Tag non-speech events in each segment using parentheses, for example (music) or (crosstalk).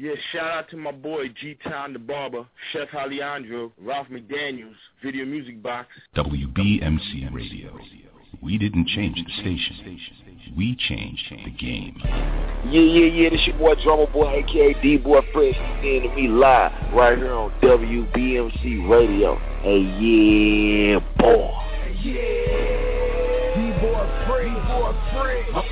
Yeah, yeah, shout out to my boy G-Town the Barber, Chef Alejandro, Ralph McDaniels, Video Music Box. WBMC Radio. We didn't change the station. We changed the game. Yeah, yeah, yeah, this your boy Drumma Boy, aka D-Boy Fresh, seeing to me live right here on WBMC Radio. Hey, yeah, boy. Yeah, D-Boy Fresh, D-Boy Fresh.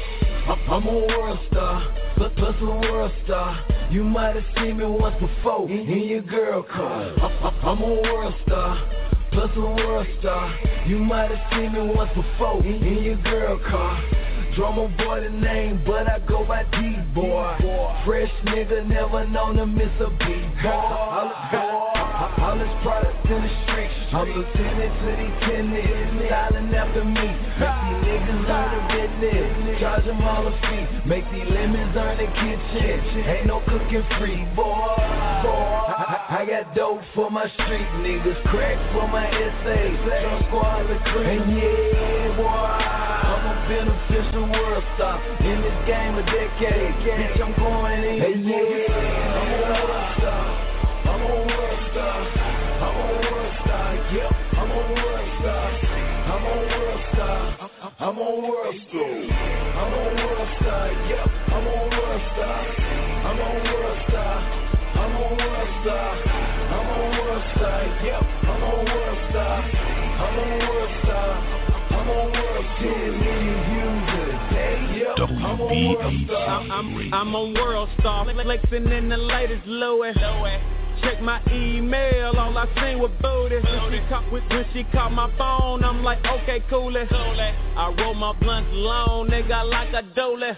I'm, I'm a world star, plus, a world star. You might have seen me once before in your girl car. I'm, I'm a world star, plus a world star. You might have seen me once before in your girl car. Drumma boy the name, but I go by D-boy. Fresh nigga, never known to miss a B-boy. All his products in the streets. I'm lieutenant to these tenants, styling after me. Make these niggas learn the business. Charge them all a fee. Make these lemons earn the kitchen. Ain't no cooking free, boy. boy. I, got dope for my street niggas, crack for my essays. Squad the cream. And yeah, boy. I'm a beneficial world star in this game a decade. Bitch, I'm going in. Hey, yeah, I'm a world star. I'm a world star. I'm a world star. Yep, I'm a world star. I'm a world star. I'm a world star. I'm a world star. Yep, I'm a world star. I'm a world star. I'm a world star. I'm a world star. Yep, I'm a world star. I'm a world star. I'm a world star. Day. Yep, I'm a world star. I'm, I'm a world star, flexing in the latest Louis. Check my email, all I seen was booty. When she, call, when she called my phone, I'm like, okay, cool it. I roll my blunts long, nigga, like a dolly.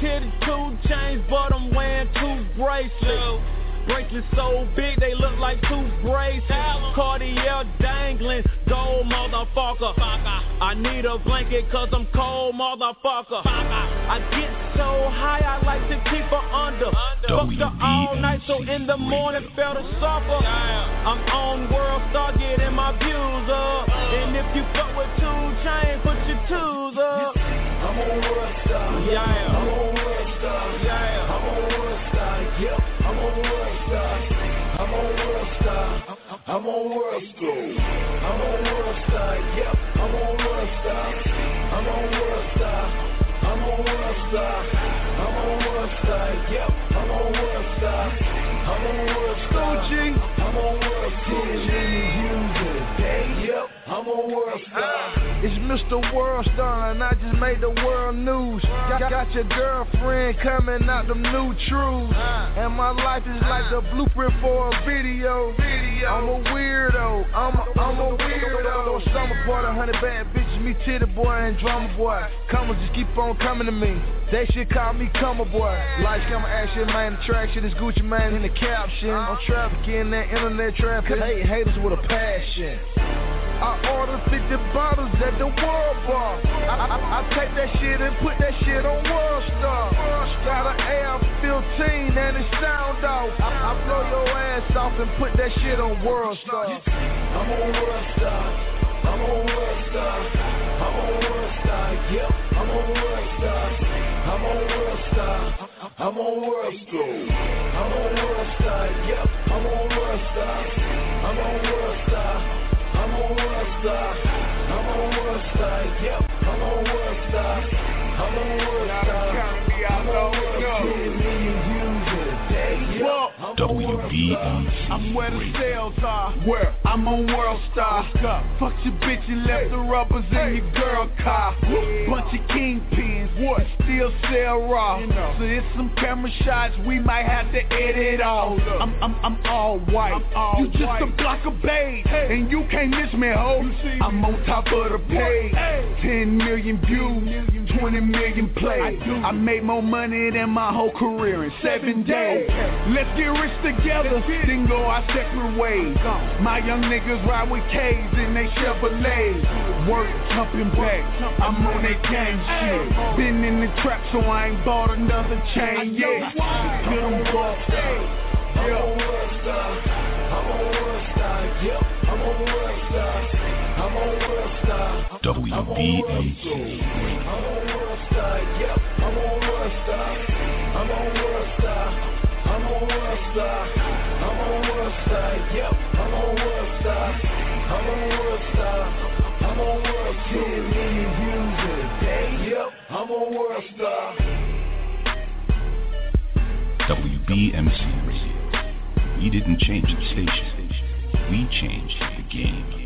Kitty two chains, but I'm wearing two bracelets. Bracelets so big they look like two bracelets. Cartier dangling, gold motherfucker. I need a blanket cause I'm cold motherfucker. I get so high I like to keep her under. Fucked her all night so in the morning felt a suffer. I'm on world star getting my views up. And if you fuck with two chains, put your twos up. I'm a world star. Yeah. I'm a world star. Yeah. I'm a world star. Yep. I'm a world star. I'm a world star. I'm a world star. I'm a world star. Yep. I'm a world star. I'm a world star. I'm a world star. I'm a world star. Yep. I'm a world star. I'm a world star. I'm a Yep. World star. It's Mr. World Star and I just made the world news. Got, got your girlfriend coming out them new truths. And my life is like the blueprint for a video. I'm a weirdo. I'm a, I'm a weirdo. Summer party, hundred bad bitches, me titty boy and Drumma Boy. Come on, just keep on coming to me. They should call me Cummer boy. Lights, camera, action, main attraction is Gucci man in the caption. I'm trafficking that internet traffic. Hate haters with a passion. I order 50 bottles at the World Bar. I, I, I take that shit and put that shit on World Star. Got an AR-15 and it sound off. I, I blow your ass off and put that shit on World Star. I'm a world star. I'm a world star. I'm a world star. Yep. I'm a world star. I'm a world star. I'm a world star. I'm a world star. Yep. I'm a world star. I'm a world star. I'm a world star. I'm a world star. Yep. I'm a world star. I'm a world star. I'm a world star. WBMC. I'm where the sales are. Where? I'm on World Star. Fuck your bitch and left the rubbers in your girl car. Bunch of kingpins. What? Still sell raw. So it's some camera shots we might have to edit off. I'm, I'm, I'm all white. you just a block of babe. And you can't miss me, ho. I'm on top of the page. 10 million views, 20 million plays. I made more money than my whole career in seven days. Let's get rich together, then go our separate ways. My young niggas ride with K's and they Chevrolet. Work jumping back, I'm on that gang shit. Been in the trap, so I ain't bought another chain yet. Get them. I'm on star. I'm on world star. Yep, I'm on star. I'm on world star. WBMC. I'm on world star. Yep, I'm on world star. I'm on world star. I'm on. I'm on. Yep, I'm on. I'm on. I'm on world star. 10 million views in a day. Yep, I'm on. WBMC Radio. We didn't change the station. We changed the game.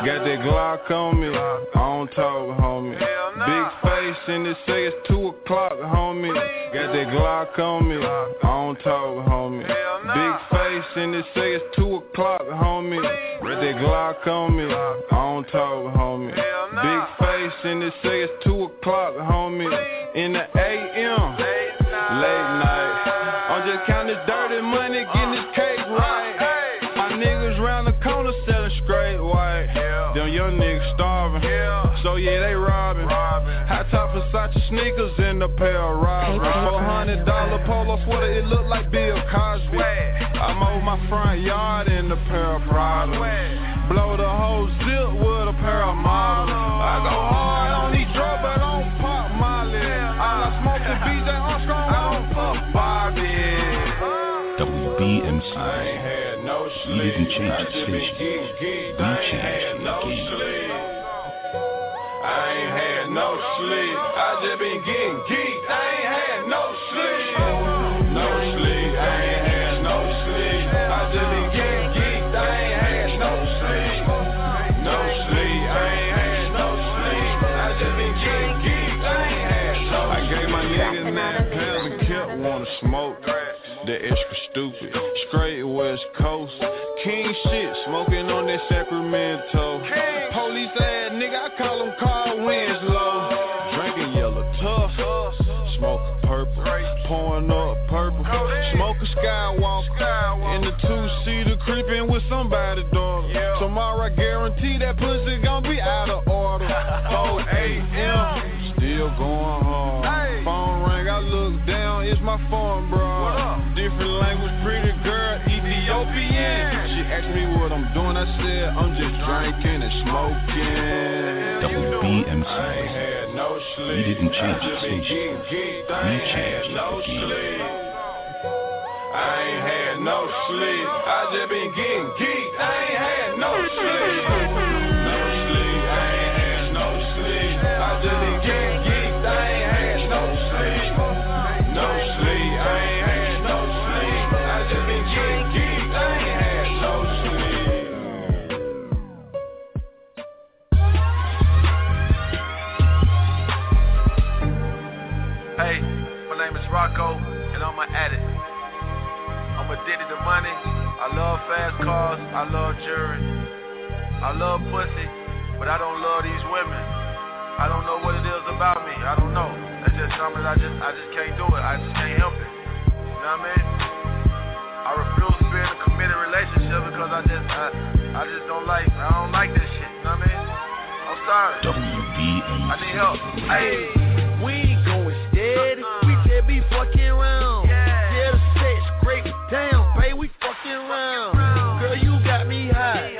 Got that Glock on me, I don't talk, homie. Big face and they say it's 2 o'clock, homie. Got that Glock on me, I don't talk, homie. Big face and they say it's 2 o'clock, homie. Got that Glock on me, I don't talk, homie. Big face and they say it's 2 o'clock, homie. In the AM, late night. Sneakers and a pair of robbers. Four hundred dollar polo sweater, it look like Bill Cosby. I mow my front yard in a pair of Prada. Blow the whole zip with a pair of models. I go hard on these drugs, but I don't pop Molly. All I smoke is BJ Armstrong, I don't fuck Bobby. WBMC. I ain't had no We didn't change the station. geek, geek. We changed the game. I ain't had no sleep. I just been getting geeked. I ain't had no sleep. No sleep. I ain't had no sleep. I just been getting geeked. I ain't had no sleep. No sleep. I ain't had no sleep. I just been getting geeked. I ain't had no sleep. I gave my niggas nine pounds and kept wanna smoke. The extra stupid. Straight West Coast. King shit, smoking on that Sacramento. Police ass nigga, I call him Smoking Skywalker in the two-seater, creeping with somebody daughter. Tomorrow I guarantee that pussy gon' be out of order. (laughs) 4 a.m. Still going hard. Phone ring, I look down, it's my phone, bro. Different language, pretty girl, Ethiopian. She asked me what I'm doing, I said I'm just drinking and smoking. WBMC I ain't Radio. had no sleep. We didn't change I just the station. getting geeked. I We changed no the game. Sleep. I ain't had no sleep. I just been getting geeked. I ain't had no sleep. No sleep. I ain't had no sleep. I just been getting geeked. I ain't had no sleep. No sleep. I ain't had no sleep. I just been getting geeked. I ain't had no sleep. Hey, my name is Rocco, and I'm an addict. I'm addicted to money. I love fast cars. I love jewelry. I love pussy, but I don't love these women. I don't know what it is about me. I don't know. That's just something I just, I just can't do it. I just can't help it. You know what I mean? I refuse to be in a committed relationship because I just, I, I just don't like, I don't like this shit. You know what I mean? I'm sorry. WBMC. I need help. Hey. We ain't going steady. Uh-uh. fucking round. Girl, you got me hot,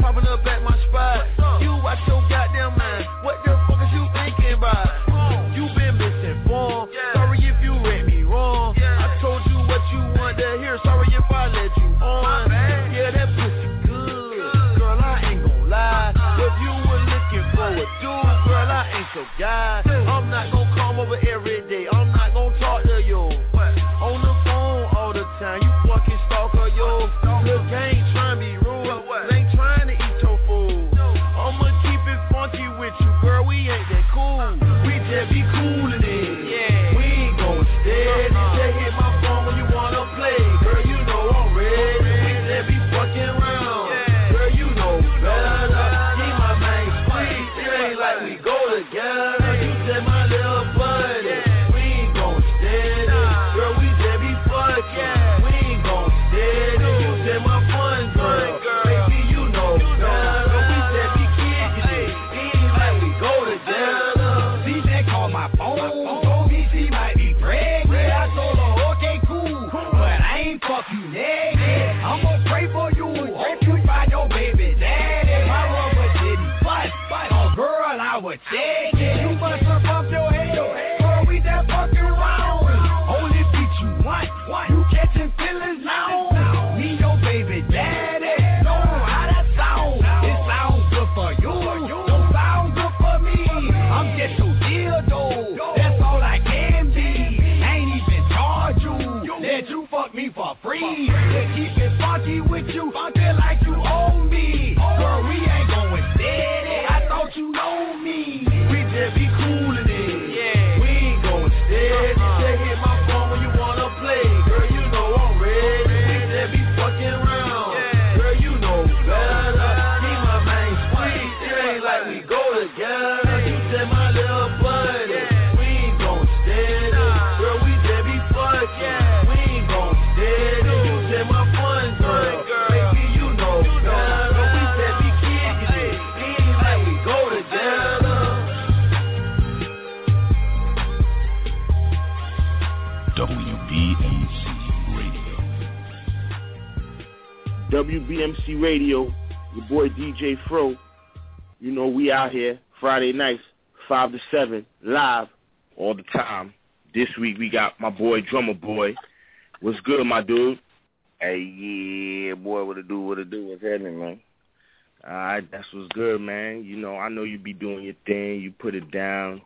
Popping up at my spot. You watch your goddamn mind. What the fuck is you thinking about? You been misinformed. Sorry if you read me wrong. I told you what you wanted to hear. Sorry if I let you on. Yeah, that pussy good. Girl, I ain't gon' lie. If you were looking for a dude, girl, I ain't your guy. I'm not gon' Radio, your boy DJ Fro. You know we out here Friday nights, five to seven, live all the time. This week we got my boy Drumma Boy. What's good, my dude? Hey, yeah, boy, what it do, what it do, what's happening, man? Alright, that's what's good, man. You know, I know you be doing your thing. You put it down.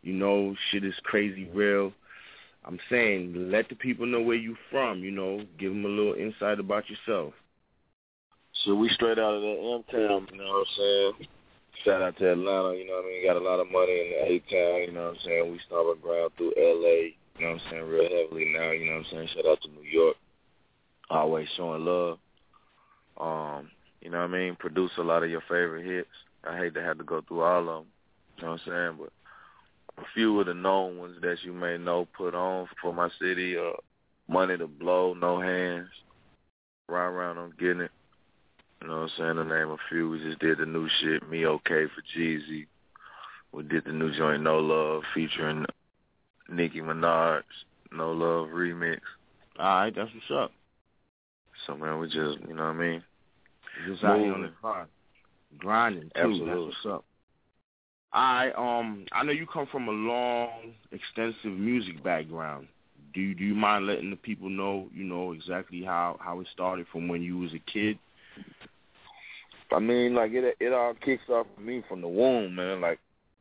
You know, shit is crazy real. I'm saying, let the people know where you from. You know, give them a little insight about yourself. So we straight out of the M-Town, you know what I'm saying? Shout out to Atlanta, you know what I mean? Got a lot of money in the A-Town, you know what I'm saying? We stomping ground through L.A., you know what I'm saying, real heavily now, you know what I'm saying? Shout out to New York. Always showing love. Um, you know what I mean? Produce a lot of your favorite hits. I hate to have to go through all of them, you know what I'm saying? But a few of the known ones that you may know put on for my city, uh, Money to Blow, No Hands, Ride Around on Getting It. You know what I'm saying? To name a few. We just did the new shit, Me Okay for Jeezy. We did the new joint No Love featuring Nicki Minaj, No Love remix. Alright, that's what's up. So man, we just you know what I mean? Just out here on the grind. Grinding too. Absolutely. That's what's up. I um I know you come from a long, extensive music background. Do you, do you mind letting the people know, you know, exactly how how it started from when you was a kid? I mean, like it it all kicks off for me from the womb, man. Like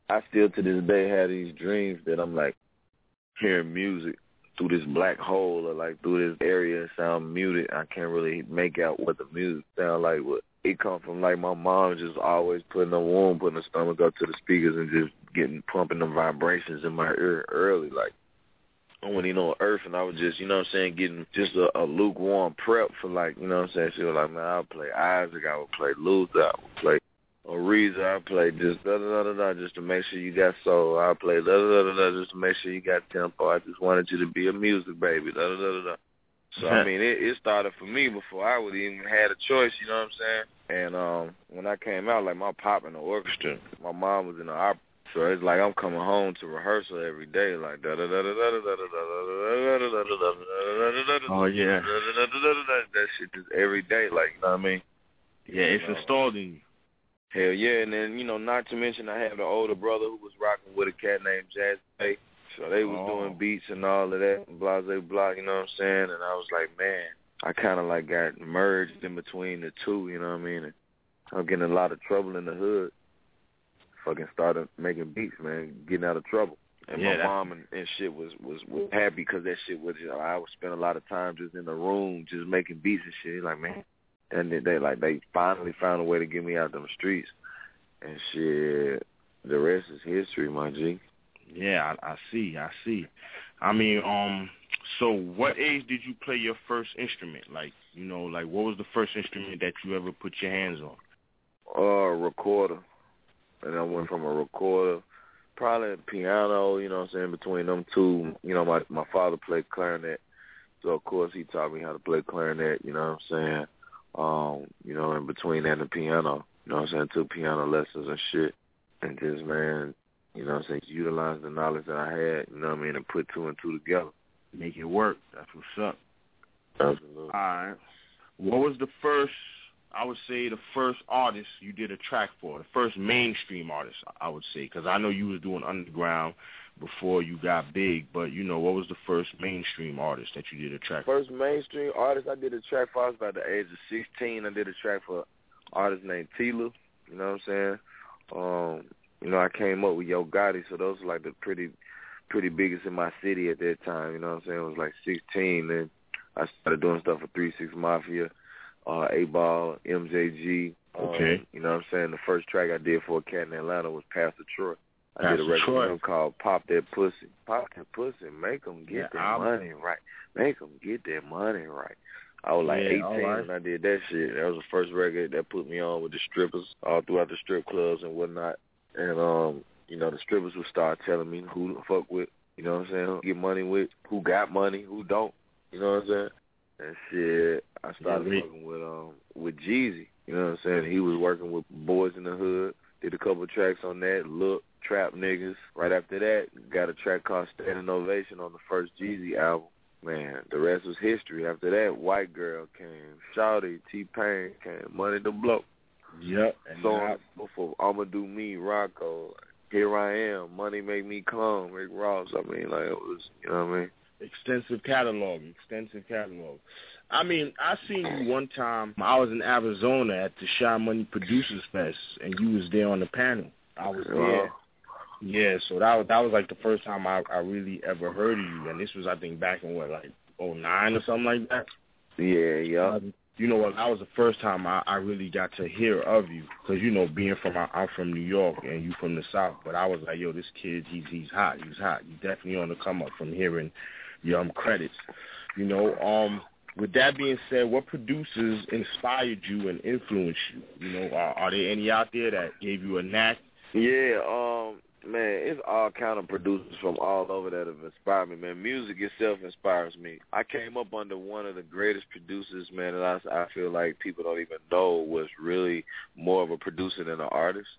I still to this day have these dreams that I'm like hearing music through this black hole or like through this area sound muted. I can't really make out what the music sound like. What it come from like my mom just always putting the womb, putting the stomach up to the speakers and just getting pumping them vibrations in my ear early, like I wasn't even on earth and I was just, you know what I'm saying, getting just a, a lukewarm prep for like, you know what I'm saying? She was like, Man, I'll play Isaac, I would play Luther, I would play Aretha, I play just da da da da just to make sure you got soul. I play da da da da just to make sure you got tempo. I just wanted you to be a music baby, da da da da da. So I mean it, it started for me before I would even had a choice, you know what I'm saying? And um when I came out, like my pop in the orchestra, my mom was in the opera so it's like I'm coming home to rehearsal every day, like da da da da da da da da da da da da da da da da Oh, yeah. That shit just every day, like you know what I mean? Yeah, it's You know. installed in you. Hell yeah, and then you know, not to mention I have an older brother who was rocking with a cat named Jazz Bay. So they was Oh. doing beats and all of that, and blah blah. You know what I'm saying? And I was like, man, I kind of like got merged in between the two. You know what I mean? And I'm getting a lot of trouble in the hood. Fucking started making beats, man, getting out of trouble. And Yeah, my mom and, and shit was was was happy because that shit was. You know, I would spend a lot of time just in the room, just making beats and shit. Like man, and then they like they finally found a way to get me out them streets, and shit. The rest is history, my G. Yeah, I, I see, I see. I mean, um, so what age did you play your first instrument? Like, you know, like what was the first instrument that you ever put your hands on? Uh, recorder, and I went from a recorder, probably a piano. You know what I'm saying? Between them two, you know, my my father played clarinet, so of course he taught me how to play clarinet. You know what I'm saying? Um, you know, in between that and the piano, you know what I'm saying? Took piano lessons and shit, and just man, you know what I'm saying? Utilize the knowledge that I had. You know what I mean? And put two and two together. Make it work. That's what's up. Absolutely. All right. What was the first? I would say the first artist you did a track for, the first mainstream artist. I would say because I know you was doing underground before you got big, but you know what was the first mainstream artist that you did a track? First mainstream artist I did a track for. I was about the age of sixteen. I did a track for artist named Tela. You know what I'm saying? Um, you know, I came up with Yo Gotti, so those were like the pretty pretty biggest in my city at that time, you know what I'm saying? It was like sixteen then I started doing stuff for three six Mafia, uh 8Ball, MJG. Okay. Um, you know what I'm saying? The first track I did for a cat in Atlanta was Pastor Troy. I Pastor did a record Troy. with him called Pop That Pussy. Pop That Pussy, make 'em get Yeah, their I'm- money right. Make 'em get their money right. I was like Yeah, 18 all right. when I did that shit. That was the first record that put me on with the strippers all throughout the strip clubs and whatnot. And um, you know, the strippers would start telling me who to fuck with, you know what I'm saying, get money with, who got money, who don't, you know what I'm saying? And shit, I started Yeah, fucking with um with Jeezy, you know what I'm saying? He was working with Boyz n da Hood, did a couple tracks on that, Look, Trap Niggas. Right after that, got a track called Standing Ovation on the first Jeezy album. Man, the rest was history. After that, White Girl came, Shawty, T-Pain came, Money to Blow. Yep. And So on so forth. I'ma do me, Rocco. Here I am. Money make me come. Rick Ross. I mean, like it was. You know what I mean? Extensive catalog, extensive catalog. I mean, I seen you one time. I was in Arizona at the Shy Money Producers Fest, and you was there on the panel. I was there. Wow. Yeah, so that was that was like the first time I I really ever heard of you, and this was I think back in what like oh nine or something like that. Yeah, yeah. Um, you know what? That was the first time I I really got to hear of you, because you know being from I'm from New York and you from the South, but I was like, yo, this kid, he's he's hot, he's hot. He's definitely on the come up from hearing um, credits. You know, um, with that being said, what producers inspired you and influenced you? You know, are, are there any out there that gave you a knack? Yeah, um, man, it's all kind of producers from all over that have inspired me, man. Music itself inspires me. I came up under one of the greatest producers, man, that I, I feel like people don't even know was really more of a producer than an artist.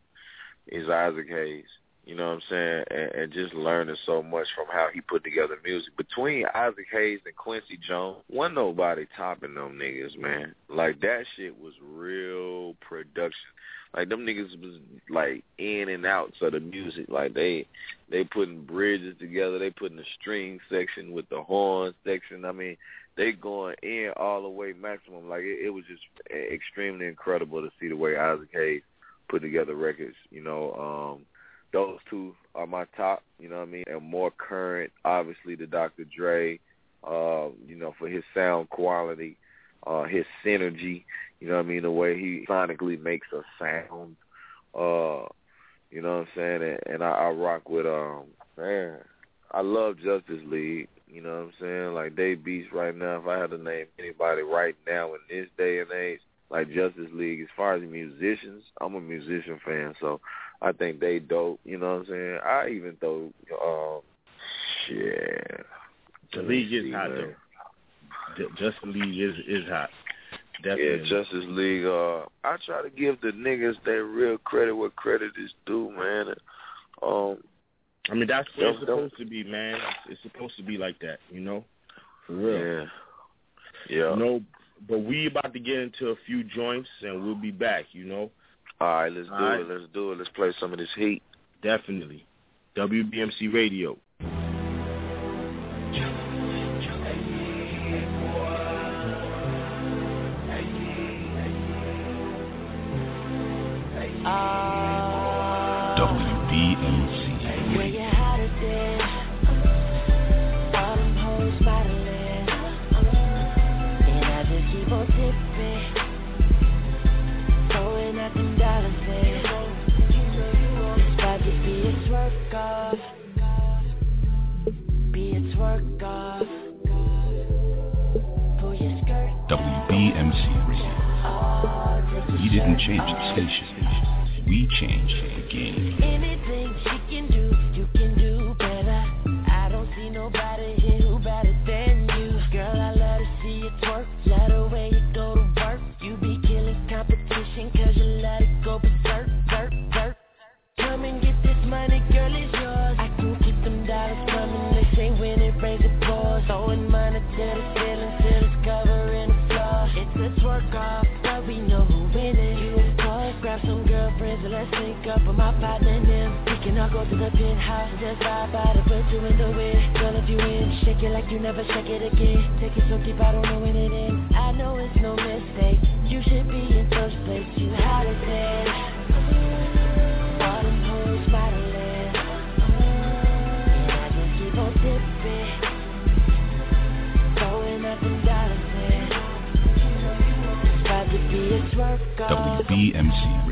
Is Isaac Hayes. You know what I'm saying? And, and just learning so much from how he put together music. Between Isaac Hayes and Quincy Jones, wasn't nobody topping them niggas, man. Like that shit was real production. Like them niggas was like in and outs of the music. Like they they putting bridges together, they putting the string section with the horn section. I mean, they going in all the way maximum. Like it, it was just extremely incredible to see the way Isaac Hayes put together records. You know, um, those two are my top. You know what I mean? And more current, obviously, the Dr. Dre. Uh, you know, for his sound quality, uh, his synergy. You know what I mean? The way he sonically makes a sound. Uh, you know what I'm saying? And, and I, I rock with um man. I love Justice League. You know what I'm saying? Like they beats right now. If I had to name anybody right now in this day and age, like Justice League. As far as musicians, I'm a musician fan, so I think they dope. You know what I'm saying? I even throw um shit. The league is hot though. The- Just the league is is hot. Yeah, Justice League. Uh, I try to give the niggas their real credit where credit is due, man. And, um, I mean, that's what it's supposed to be, man. It's, supposed to be like that, you know, for real. yeah, yeah. You know, but we about to get into a few joints, and we'll be back. You know, All right, let's do All right. it. Let's do it. Let's play some of this heat. definitely. WBMC Radio. Didn't change the station. We changed the game. Up my partner and them. We can all go to the penthouse and just vibe the put you in the way. Girl, if you in, shake it like you never shake it again. Take it so deep, I don't know when it ends. I know it's no mistake. You should be in first place. You had. WBMC.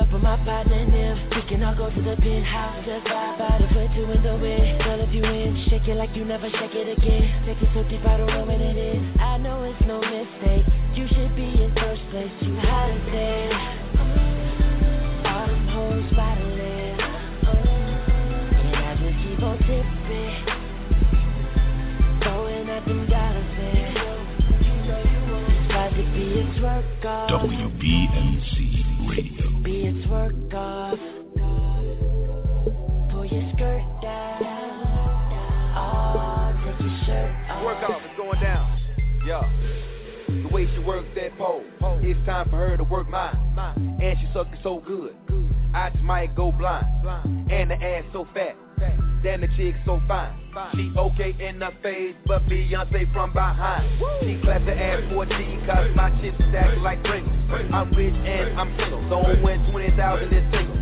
up with my partner and them. We can all go to the penthouse, just vibe by the put you in the way. Girl, if you in, shake it like you never shake it again. Take it so deep, I don't know when it is. I chick so fine. She okay in the face, but Beyonce from behind. She clap the ass for G, cause my shit stack like Pringles. I'm rich and I'm single, don't win 20,000 this single.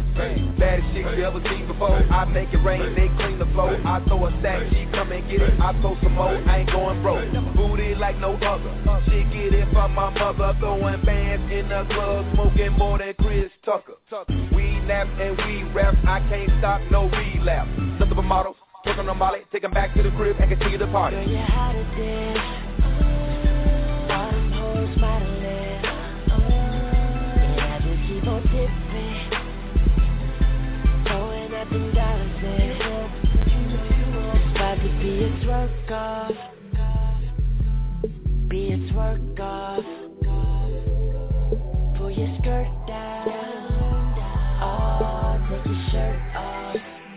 Baddest chick you ever seen before. I make it rain, they clean the floor. I throw a stack, she come and get it. I throw some more, I ain't going broke. Booty like no other. She get it from my mother, throwing bands in the club, smoking more than Chris Tucker. We nap and we rap, I can't stop, no relapse. Nothing but models, talking to Molly, take 'em back to the crib and continue the party. Girl, you had it there. All them hoes modeling. And I just keep on tipping. Throwing up them dollars in. About to be a twerk off. Be a twerk off. Pull your skirt down. Oh, take your shirt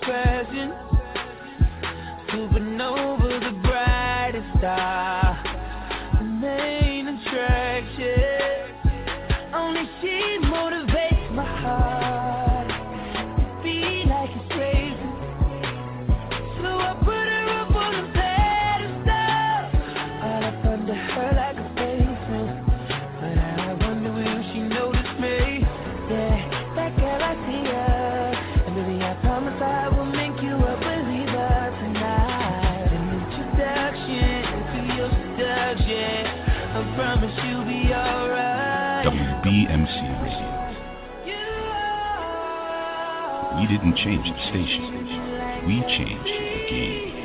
Passion. Supernova, the brightest star. Didn't change the station. We changed the game.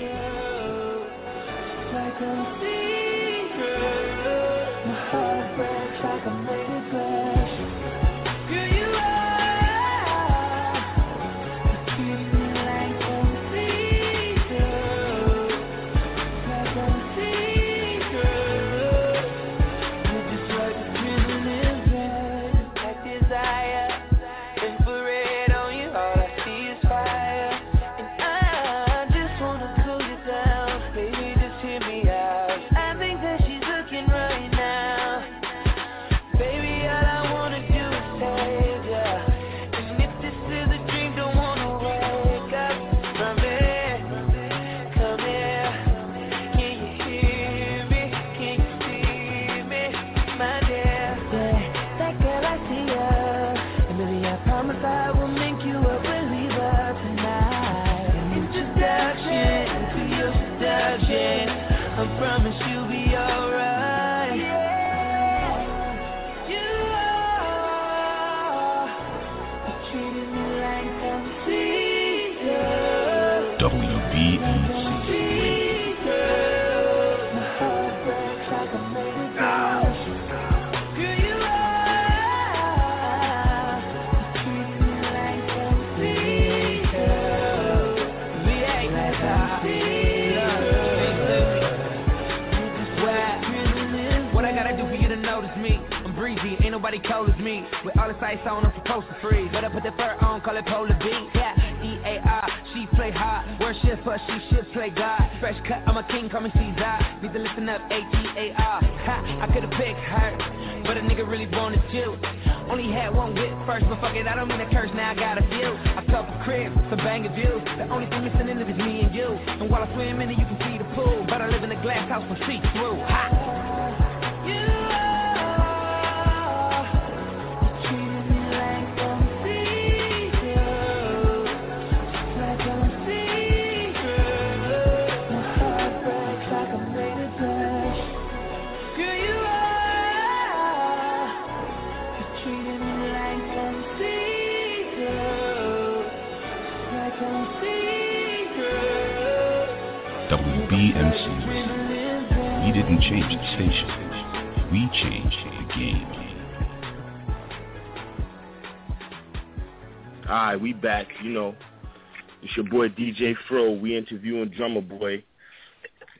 Your boy DJ Fro. We interviewing Drumma Boy.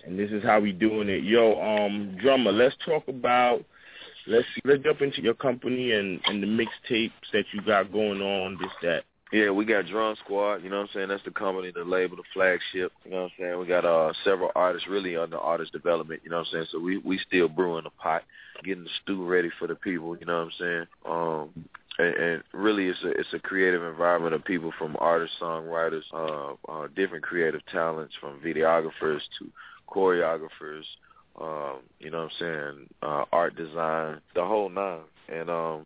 And this is how we doing it. Yo, um, Drummer, let's talk about let's let's jump into your company and, and the mixtapes that you got going on, this that. Yeah, we got Drum Squad, you know what I'm saying? That's the company, the label, the flagship, you know what I'm saying? We got uh several artists really under artist development, you know what I'm saying? So we we still brewing the pot, getting the stew ready for the people, you know what I'm saying? Um and, and really it's a it's a creative environment of people from artists, songwriters, uh, uh different creative talents from videographers to choreographers, um, you know what I'm saying, uh art design, the whole nine. And um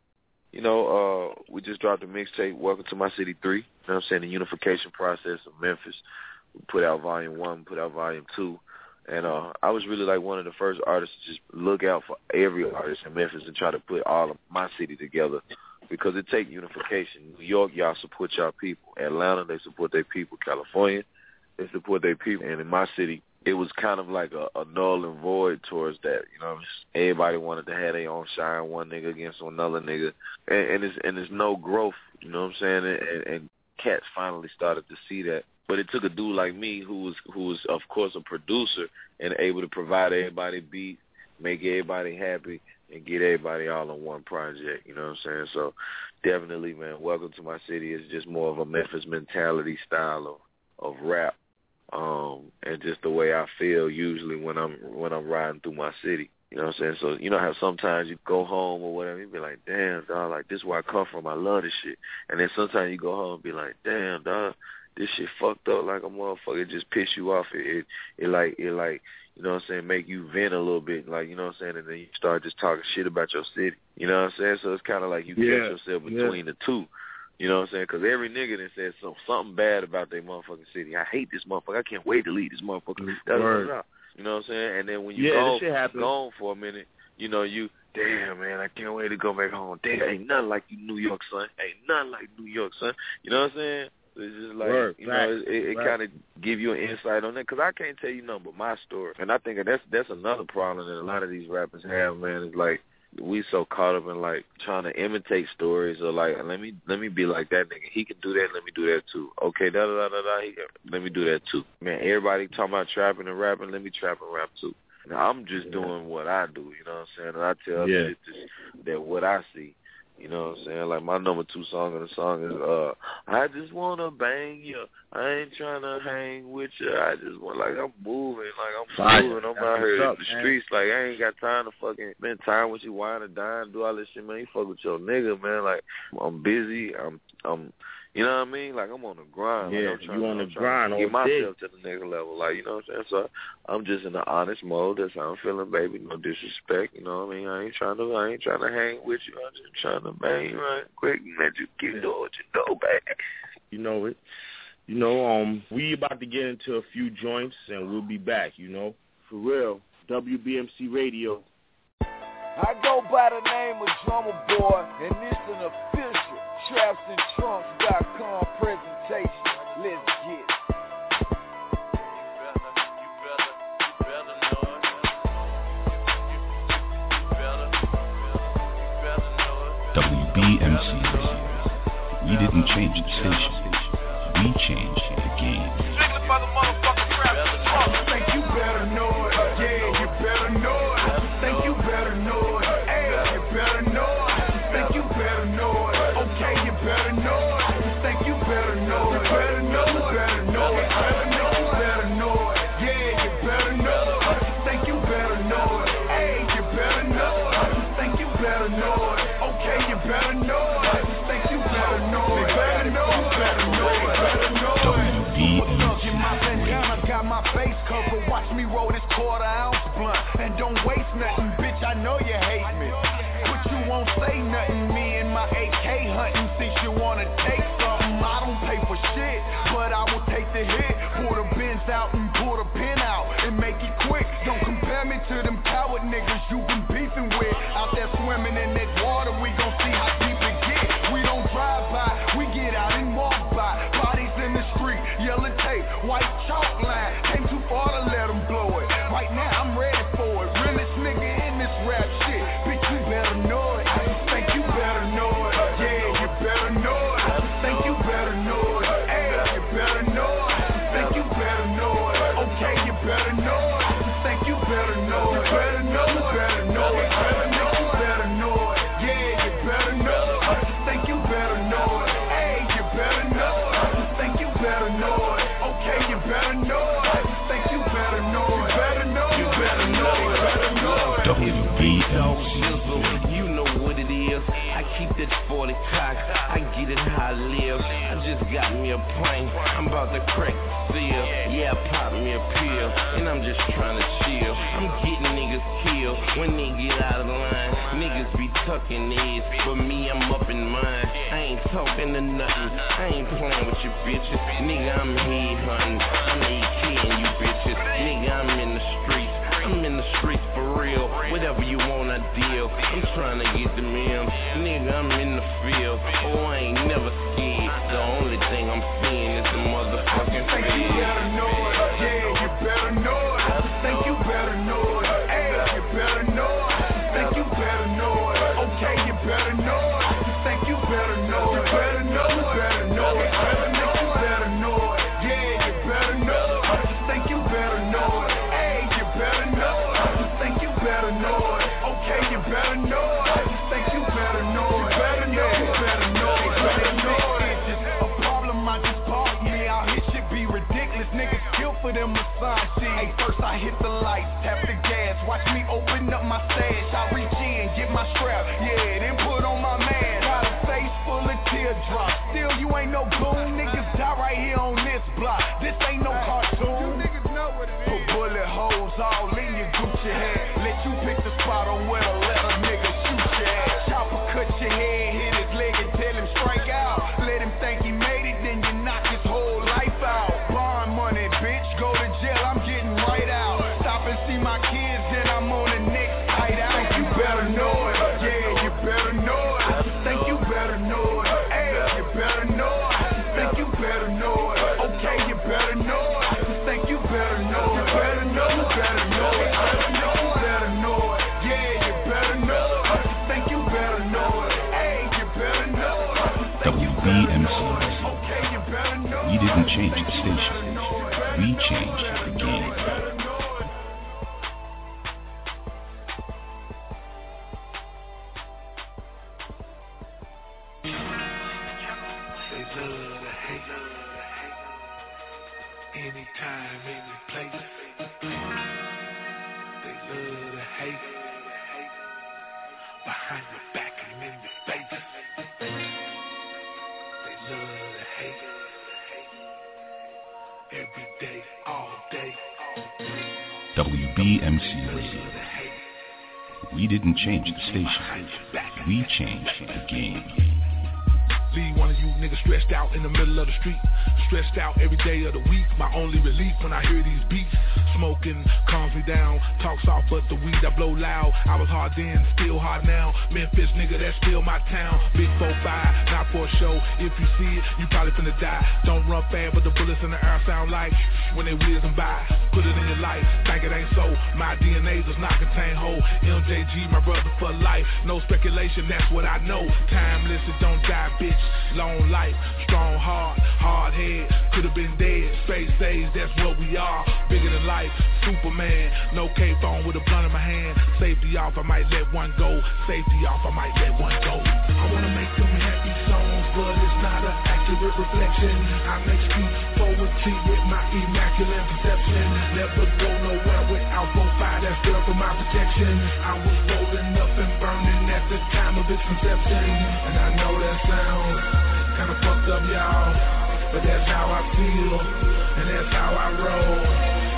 you know, uh, we just dropped a mixtape, Welcome to My City 3. You know what I'm saying? The unification process of Memphis. We put out volume one, put out volume two. And uh, I was really like one of the first artists to just look out for every artist in Memphis and try to put all of my city together because it takes unification. New York, y'all support y'all people. Atlanta, they support their people. California, they support their people. And in my city, it was kind of like a, a null and void towards that. You know, everybody wanted to have their own shine, one nigga against another nigga, and, and it's and there's no growth. You know what I'm saying? And, and cats finally started to see that. But it took a dude like me, who was who was of course a producer and able to provide everybody beat, make everybody happy, and get everybody all on one project. You know what I'm saying? So definitely, man, welcome to my city It's just more of a Memphis mentality style of of rap um, and just the way I feel usually when I'm when I'm riding through my city. You know what I'm saying? So you know how sometimes you go home or whatever, you be like, damn, dog, like this is where I come from. I love this shit. And then sometimes you go home and be like, damn, dog, this shit fucked up like a motherfucker. It just piss you off. It, it it like it like you know what I'm saying, make you vent a little bit, like you know what I'm saying, and then you start just talking shit about your city. You know what I'm saying? So it's kind of like you yeah. catch yourself between yeah. the two. You know what I'm saying? Because every nigga that says some, something bad about their motherfucking city. I hate this motherfucker. I can't wait to leave this motherfucker. That's Word. You know what I'm saying? And then when you yeah, go gone for a minute, you know you damn man, I can't wait to go back home. Damn, ain't nothing like you, New York son. Ain't nothing like New York son. You know what I'm saying? It's just like Word. you know, Right. it, it, it Right. kind of give you an insight on that because I can't tell you nothing but my story, and I think that's that's another problem that a lot of these rappers have, man. Is like we so caught up in like trying to imitate stories or like let me let me be like that nigga. He can do that. Let me do that too. Okay, da da da da da. He can, let me do that too. Man, everybody talking about trapping and rapping. Let me trap and rap too. Now I'm just doing what I do. You know what I'm saying? And I tell Yeah. yeah. that, that what I see. You know what I'm saying? Like my number two song of the song is uh I just wanna bang you. I ain't trying to hang with you. I just want like I'm moving, like I'm moving. I'm out here what's in the man. streets. Like I ain't got time to fucking spend time with you, wine and dine, do all this shit, man. You fuck with your nigga, man. Like I'm busy. I'm I'm you know what I mean? Like I'm on the grind. Yeah, like, you on I'm the grind to get myself day. to the next level. Like you know what I'm saying? So I'm just in the honest mode. That's how I'm feeling, baby. No disrespect. You know what I mean? I ain't trying to. I ain't trying to hang with you. I'm just trying to bang you right quick and let you keep doing what you do, baby. You know it. You know, um, we about to get into a few joints and we'll be back, you know. For real. WBMC Radio. I go by the name of Drumma Boy, and this an official Trapsandtrunks.com presentation. Let's get it. WBMC. We didn't change the station. We changed the game. Think you better know. face cover. Watch me roll this quarter ounce blunt. And don't waste nothing, bitch. I know you hate me. But you won't say nothing. Me and my AK hunting since you wanna take something. I don't pay for shit, but I will take the hit. Pull the bins out and pull the pin out and make it quick. Don't compare me to them live. I just got me a plane. I'm about to crack the seal. Yeah, pop me a pill. And I'm just trying to chill. I'm getting niggas killed when they get out of line. Niggas be tucking these, but me, I'm up in mine. I ain't talking to nothing. I ain't playing with you bitches. Nigga, I'm here hunting. I'm AK and you bitches. Nigga, I'm in the street the streets for real. Whatever you want, I deal. I'm trying to get the meals. Nigga, I'm in the field. Oh, I ain't never scared. The only thing I'm seeing is the motherfucking field. You better know it. Yeah, you better know it. Think you for them massage Hey, first I hit the lights, tap the gas, watch me open up my stash. I reach in, get my strap, yeah, then put on my mask. Got a face full of teardrops, still you ain't no goon. Niggas die right here on change the state. DMC Radio. We didn't change the station. We changed the game. Leave one of you niggas stressed out in the middle of the street. Stressed out every day of the week. My only relief when I hear these beats. Smoking calms me down. Talk soft, but the weed I blow loud. I was hard then, still hard now. Memphis nigga, that's still my town. Big 4-5, not for show. If you see it, you probably finna die. Don't run fast, but the bullets in the air sound like when they whizzing by. Put it in your life, think it ain't so. My DNA does not contain whole. MJG, my brother for life. No speculation, that's what I know. Timeless, it don't die, bitch. Long life, strong heart, hard head. Could've been dead. Space age, that's what we are. Bigger than life, Superman. No K phone with a blunt in my hand. Safety off, I might let one go. Safety off, I might let one go. I wanna make them happy songs, but it's not an accurate reflection. I make speech poetry with my immaculate perception. Never go nowhere without both fire that's there for my protection. I was burning at the time of its conception. And I know that sounds kinda fucked up, y'all. But that's how I feel, and that's how I roll,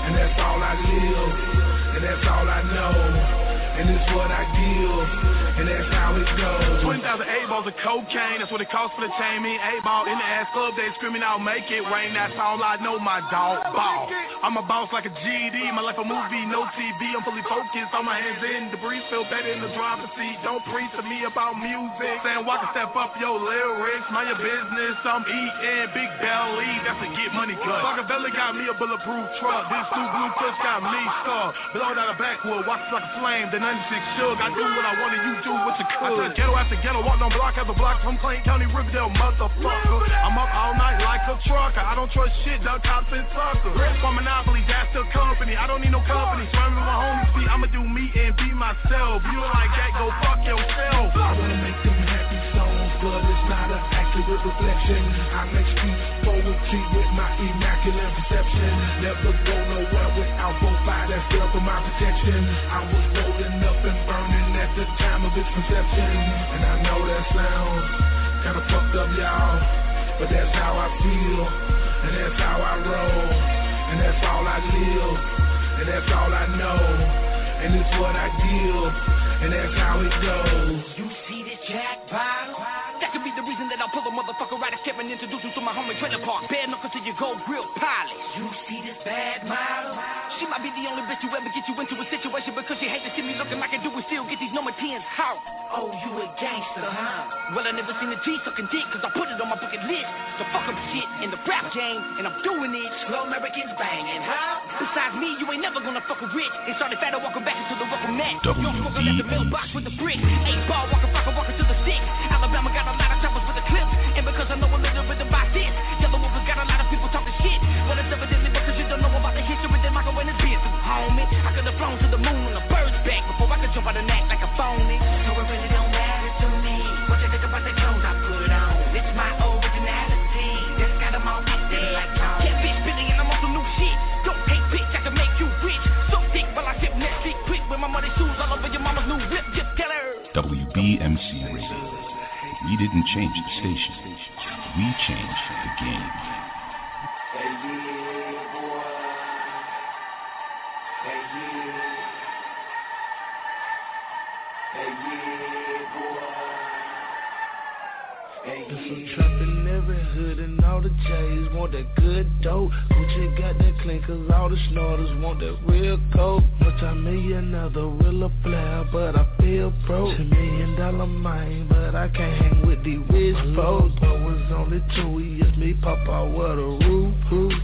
and that's all I live, and that's all I know, and it's what I give, and that's how it goes. 20,000 A balls of cocaine, that's what it costs for the chain. Me A ball in the ass club, they screaming out, make it rain. That's all I know, my dog ball. I'm a boss like a GD, my life a movie, no TV. I'm fully focused, on my hands in debris, feel better in the driver's seat. Don't preach to me about music. Saying walk and step up your lyrics, mind your business. I'm eating big belly, that's a get money cut. Machiavelli got me a bulletproof truck. This new blue push got me stuck. Blow out a backwood, watch like a flame. The 96 shook. I do what I want and you do what you could. I said ghetto after ghetto, walk on block after block from Clayton County, Riverdale, motherfucker. I'm up all night like a trucker. I don't trust shit, duck cops and suckers. For Monopoly, that's the company. I don't need no company. Swim with my homies, be I'ma do me and be myself. You don't like that, go fuck yourself. I wanna make them happy songs, but it's not an accurate reflection. I make speech poetry with my immaculate perception. Never go nowhere without both fire that's there for my protection. I was rolling up and burning at the time of its conception. And I know that sounds kinda fucked up, y'all. But that's how I feel, and that's how I roll, and that's all I live, and that's all I know, and it's what I give, and that's how it goes. You see this jack bottle? That could be the reason that I'll pull a motherfucker right as Kevin introduce you to my homie trailer park. Bad knuckles till you go real polished. You see this bad model? She might be the only bitch who ever get you into a situation because she hate to see me looking like I do and still get these number 10s out. Oh, you a gangster, huh? Well, I never seen a G sucking dick cause I put it on my bucket list. So fuck up shit in the rap game and I'm doing it. Slow Americans banging, huh? Besides me, you ain't never gonna fuck a rich. And started fat walking back into the rubber mat. Young smoking at the mailbox with the brick. Eight ball walking, fucking walking to the stick. Alabama got a lot of choppers with the clips. And because I know a little bit about this, Yellow Wolf got a lot of people talking shit. Well, it's evidently because you don't know about the history that Michael and his business, homie. I could have flown to the moon on a bird's back before I could jump out and act like a phony. So it really don't matter to me what you think about the clothes I put on. It's my originality that's got them all acting like home. Yeah, bitch, Billy, and I'm on some new shit. Don't take bitch, I can make you rich. So thick while I sip next quick with my muddy shoes all over your mama's new whip. Just tell her. WBMC. We didn't change the station. We changed the game. There's some trap in every hood and all the J's want that good dope. Gucci got that clean cause all the snorters want that real coke. Multi-millionaire, the real player, but I feel broke. Ten million dollar mind, but I can't hang with the rich folks. But was only two years, me pop out what a roof.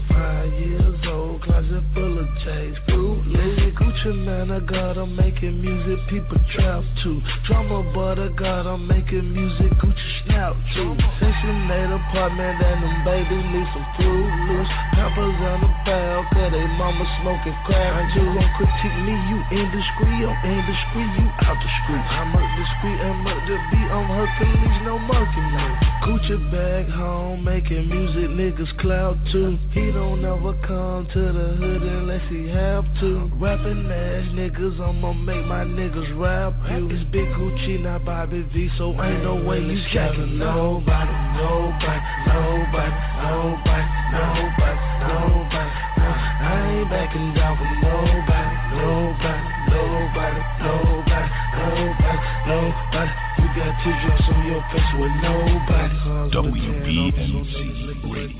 Five years old, closet full of J's, fruit loose. Gucci Mane, I got 'em making music, people trap to. Drumma, but I got 'em making music, Gucci snap to. Section 8 apartment and them babies need some fruit loose. Pampers on the bell, cause they mama smoking crack too. Don't critique me, you indiscreet, I'm indiscreet, you out the street. I'm up the street, I'm up the beat, I'm Hercules, no monkey no. Gucci back home, making music, niggas cloud too. He don't ever come to the hood unless he have to. Rapping ass niggas, I'ma make my niggas rap you. It's Big Gucci, not Bobby V, so ain't no way you jacking nobody, nobody, nobody, nobody, nobody, nobody. Uh, I ain't backing down for nobody, nobody, nobody, nobody, nobody, nobody. You got two on your face with nobody. WBMC Radio.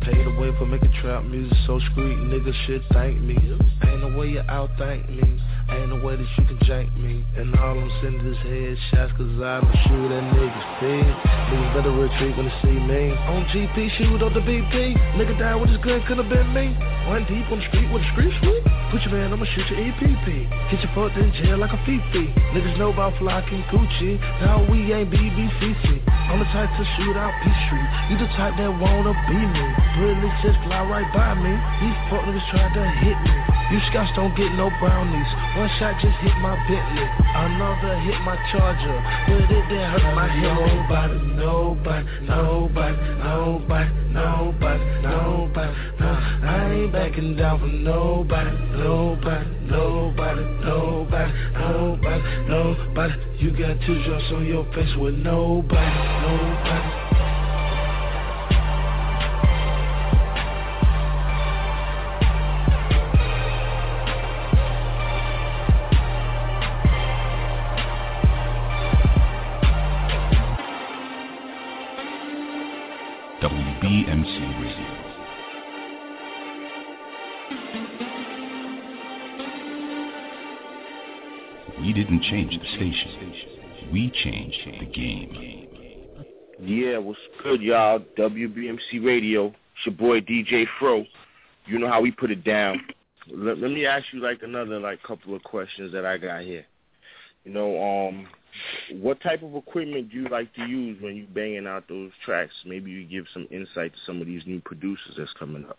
Paid away for making trap music so street niggas should thank me. Ain't no way you out-thank me. Ain't no way that you can jank me. And all I'm sending is headshots cause I'm sure that niggas dead. Niggas better retreat when they see me. On GP, shoot up the BP. Nigga died with his gun, could've been me. One deep on the street with a street sweep. Put your man, I'ma shoot your EPP. Get your fucked in jail like a fifi. Niggas know about flocking Gucci. Now we ain't BBCC. I'm the type to shoot out P. You the type that wanna be me. Bullets just fly right by me. These fuck niggas tried to hit me. You scouts don't get no brownies. One shot just hit my Bentley. Another hit my Charger. But it didn't hurt my head. Nobody, nobody, nobody, nobody, nobody, nobody, no. I ain't backing down for nobody, nobody, nobody, nobody, nobody, nobody. You got two drops on your face with nobody, nobody. Didn't change the station. We changed the game. Yeah, what's good, y'all? WBMC Radio. It's your boy DJ Fro. You know how we put it down. Let, let me ask you like another like couple of questions that I got here. You know, um, what type of equipment do you like to use when you banging out those tracks? Maybe you give some insight to some of these new producers that's coming up.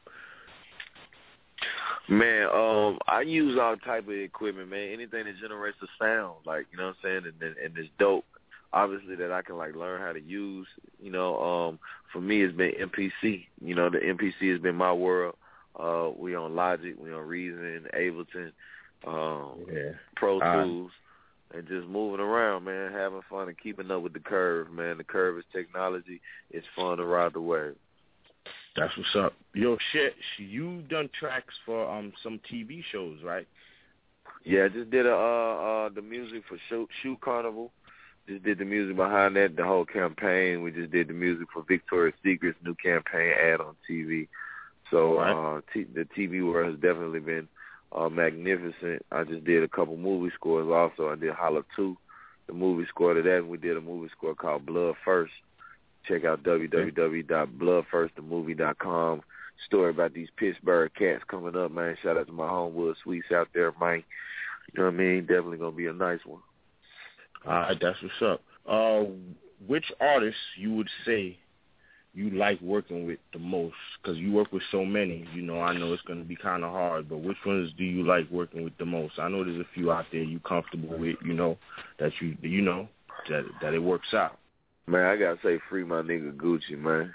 Man, um, I use all type of equipment, man. Anything that generates a sound, like you know what I'm saying, and, and, and it's dope. Obviously, that I can like learn how to use. You know, um, for me, it's been MPC. You know, the MPC has been my world. Uh, we on Logic, we on Reason, Ableton, um, yeah. Pro Uh, Tools, and just moving around, man, having fun and keeping up with the curve, man. The curve is technology. It's fun to ride the wave. That's what's up. Yo, shit, you done tracks for um some TV shows, right? Yeah, I just did a uh uh the music for Shoe, Shoe Carnival. Just did the music behind that, the whole campaign. We just did the music for Victoria's Secret's new campaign ad on TV. So Right. uh t- the TV world has definitely been uh magnificent. I just did a couple movie scores also. I did Hollow 2, the movie score to that, and we did a movie score called Blood First. Check out www.bloodfirstthemovie.com. Story about these Pittsburgh cats coming up, man. Shout out to my homewood sweets out there, Mike. You know what I mean? Definitely gonna be a nice one. All right, that's what's up. Uh, which artists you would say you like working with the most? Because you work with so many. You know, I know it's going to be kind of hard, but which ones do you like working with the most? I know there's a few out there you comfortable with. You know that you you know that that it works out. Man, I gotta say free my nigga Gucci, man.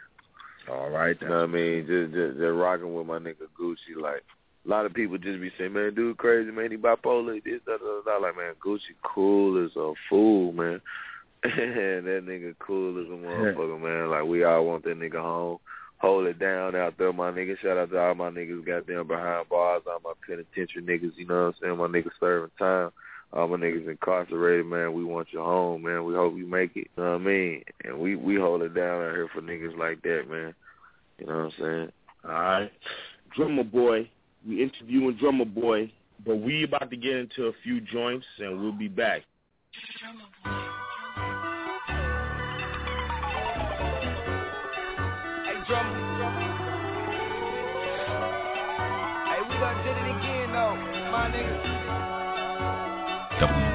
All right, You know what I mean? Just, just just rocking with my nigga Gucci. Like a lot of people just be saying, Man, dude crazy, man, he bipolar, this, that, that, that. Like, man, Gucci cool as a fool, man. and (laughs) that nigga cool as a motherfucker, man. Like we all want that nigga home. Hold it down out there, my nigga. Shout out to all my niggas goddamn behind bars, all my penitentiary niggas, you know what I'm saying? My niggas serving time. All my niggas incarcerated, man. We want you home, man. We hope you make it. You know what I mean? And we we hold it down out here for niggas like that, man. You know what I'm saying? All right, Drumma Boy. We interviewing Drumma Boy, but we about to get into a few joints, and we'll be back. Hey,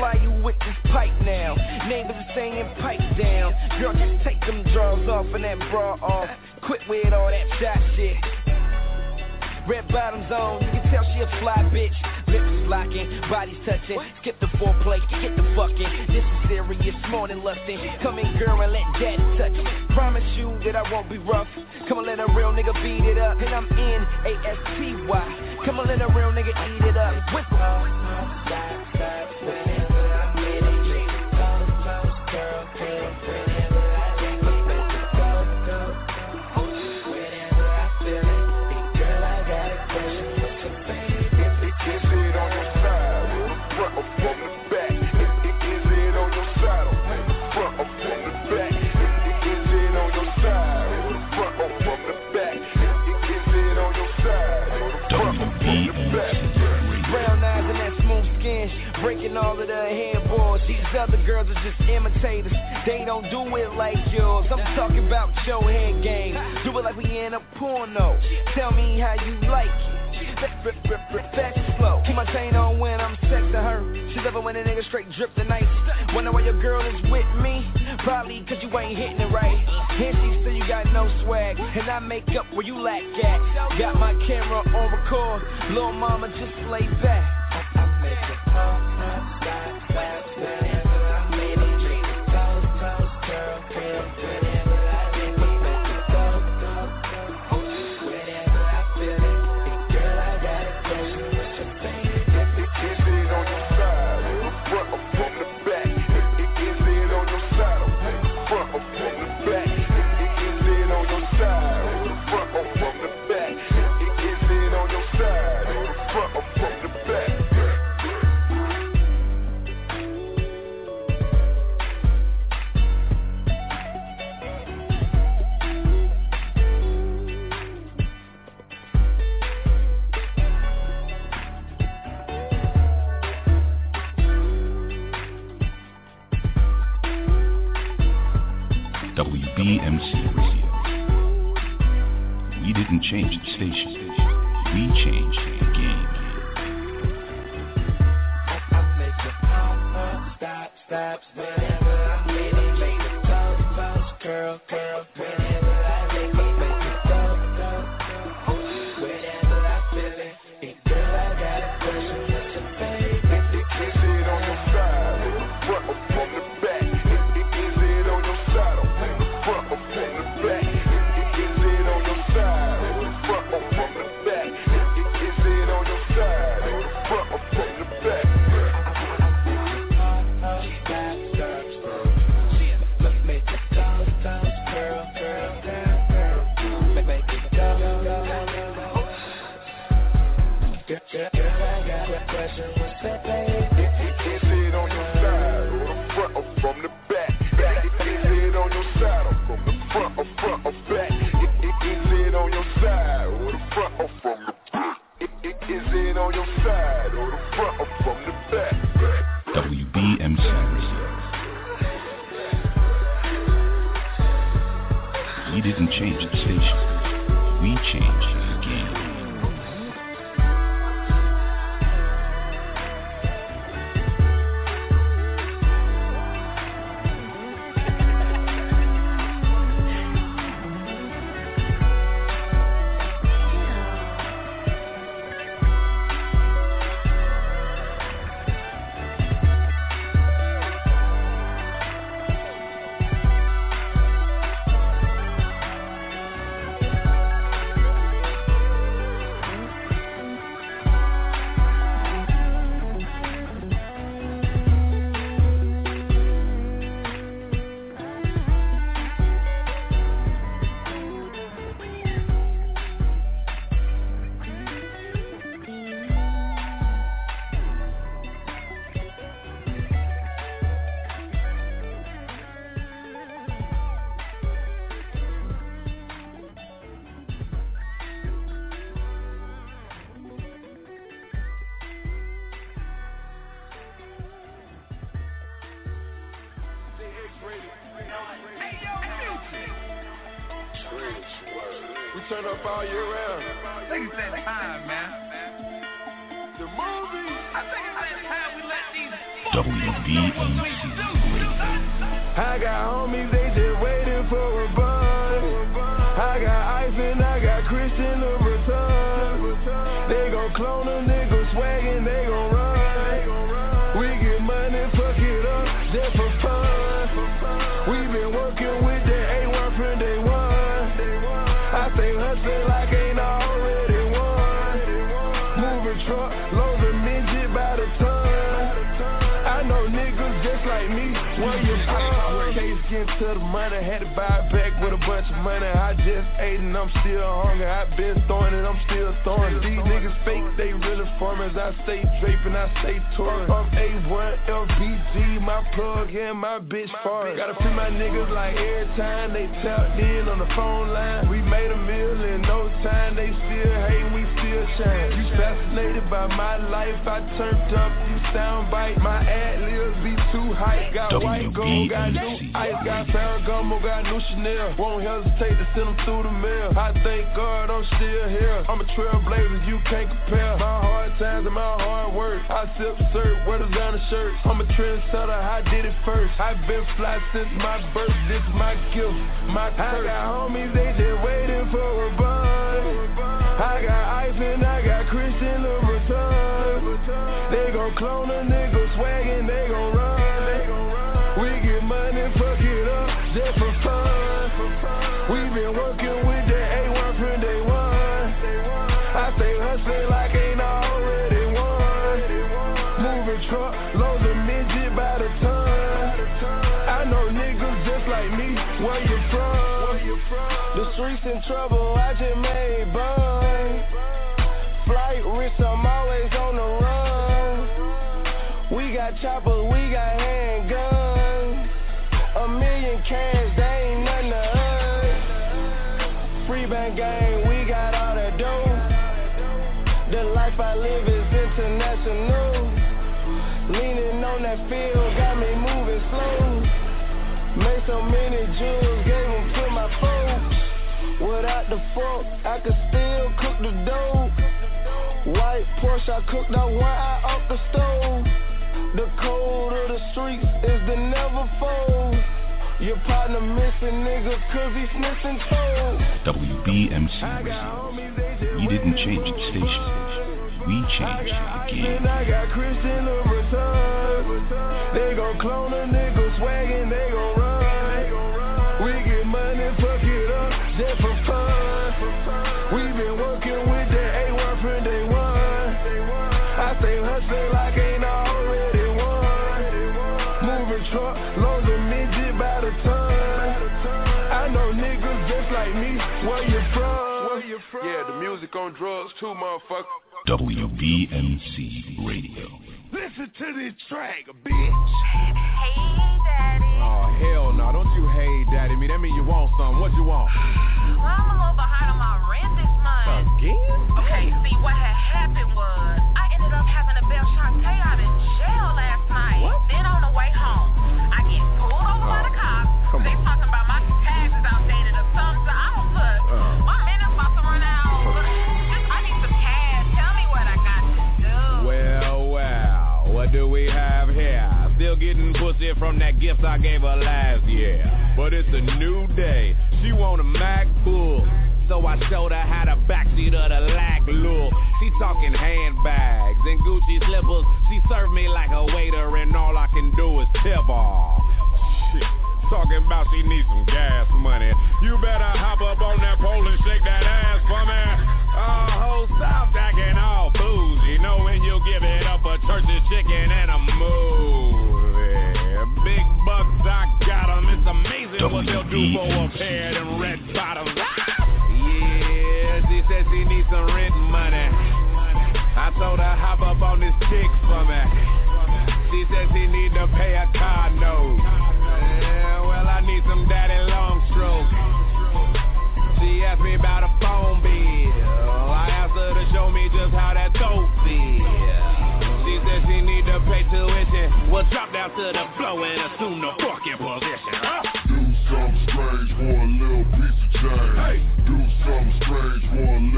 Supply you with this pipe now. Neighbors are saying pipe down. Girl, just take them drawers off and that bra off. Quit with all that shot shit. Red bottoms on, you can tell she a fly bitch. Lips locking, bodies touching. Skip the foreplay, get the fucking. This is serious, more than lusting. Come in, girl, and let daddy touch it. Promise you that I won't be rough. Come on, let a real nigga beat it up. And I'm in A S T Y. Come on, let a real nigga eat it up. With These other girls are just imitators. They don't do it like yours. I'm talking about your head game. Do it like we in a porno. Tell me how you like it. Rip, rip, rip, Fast slow. Keep my chain on when I'm sexing her. She it when a nigga straight drip the night. Wonder why your girl is with me? Probably cause you ain't hitting it right. And she say you got no swag. And I make up where you lack at. Got my camera on record. Little mama just lay back. I got homies, they just waiting for a buzz. Gold, got new ice, got Ferragamo, got new Chanel. Won't hesitate to send them through the mail. I thank God I'm still here. I'm a trailblazer, you can't compare. My hard times and my hard work. I sip syrup, wear designer shirts. I'm a trendsetter, I did it first. I've been fly since my birth. This is my gift, my curse. I got homies, they just waiting for a buzz. I got ice and I got Christian Louboutin. They gon' clone a nigga cash, they ain't nothing to us. Free band gang, we got all that dough. The life I live is international. Leaning on that field, got me moving slow. Made so many jewels, gave them to my folks. Without the fork, I could still cook the dough. White Porsche, I cooked that one out off the stove. The code of the streets is the never fold. Your partner missing nigga cause he's missing toes. WBMC Radio. We didn't change the station. We changed the game. I got Christian Louboutin. They gon' clone a nigga swag music on drugs too, motherfucker. WBMC Radio. Listen to this track, bitch. Hey, Daddy. Oh, hell no. Don't you hey daddy me. That mean you want something. What you want? Well, I'm a little behind on my rent this month. Again? Okay, see, what had happened was I ended up having to bail Shantae out of jail last night. What? Then on the way home, I get pulled Still getting pussy from that gift I gave her last year. But it's a new day. She want a MacBook. So I showed her how to backseat of the lag look. She talking handbags and Gucci slippers. She served me like a waiter and all I can do is tip off. Shit. Talking about she needs some gas money. You better hop up on that pole and shake that ass for me. Oh, whole stop acting all bougie, knowing you'll give it up for church's chicken and a movie. Big bucks, I got 'em. It's amazing what they'll do for a pair of them red bottoms. Yeah, she said she needs some rent money. I told her hop up on this chick for me. She said she need to pay a car note. Yeah, well, I need some daddy long stroke. She asked me about a phone bill. I asked her to show me just how that dope feel. Well, drop down to the floor and assume the fucking position. Huh? Do something strange for a little piece of change. Hey. Do something strange for a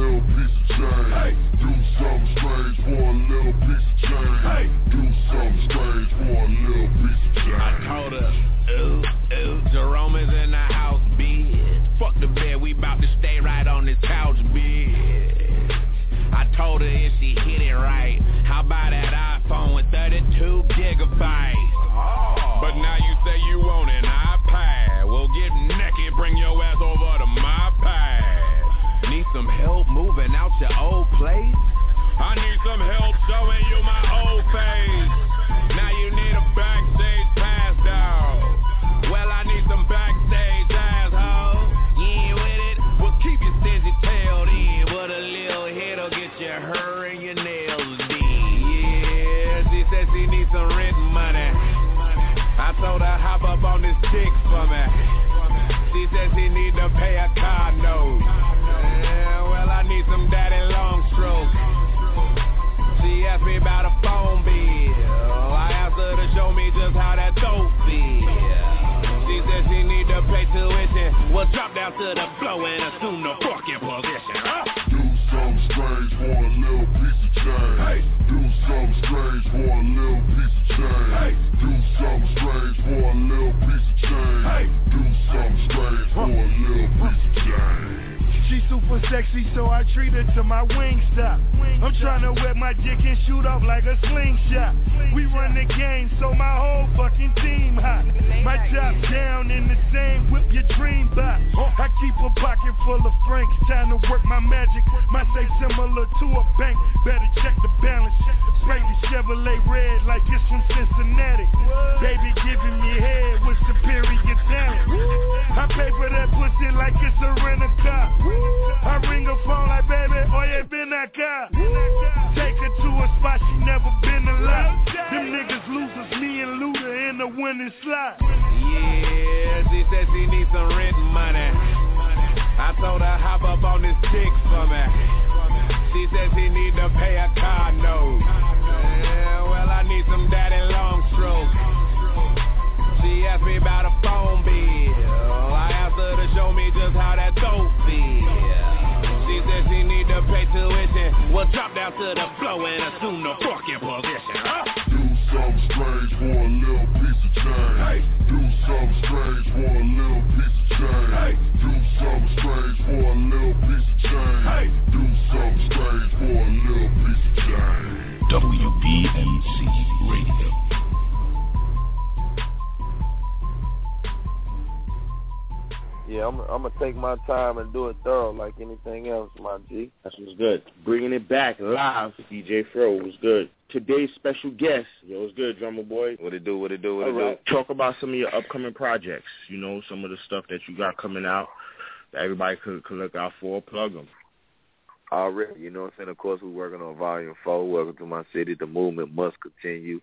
special guest, yo, was good, Drumma boy. What it do? What it do? What All it right. Talk about some of your upcoming projects. You know, some of the stuff that you got coming out that everybody could, could look out for. Plug them. already. You know what I'm saying? Of course, we're working on Volume 4. Welcome to my city. The movement must continue.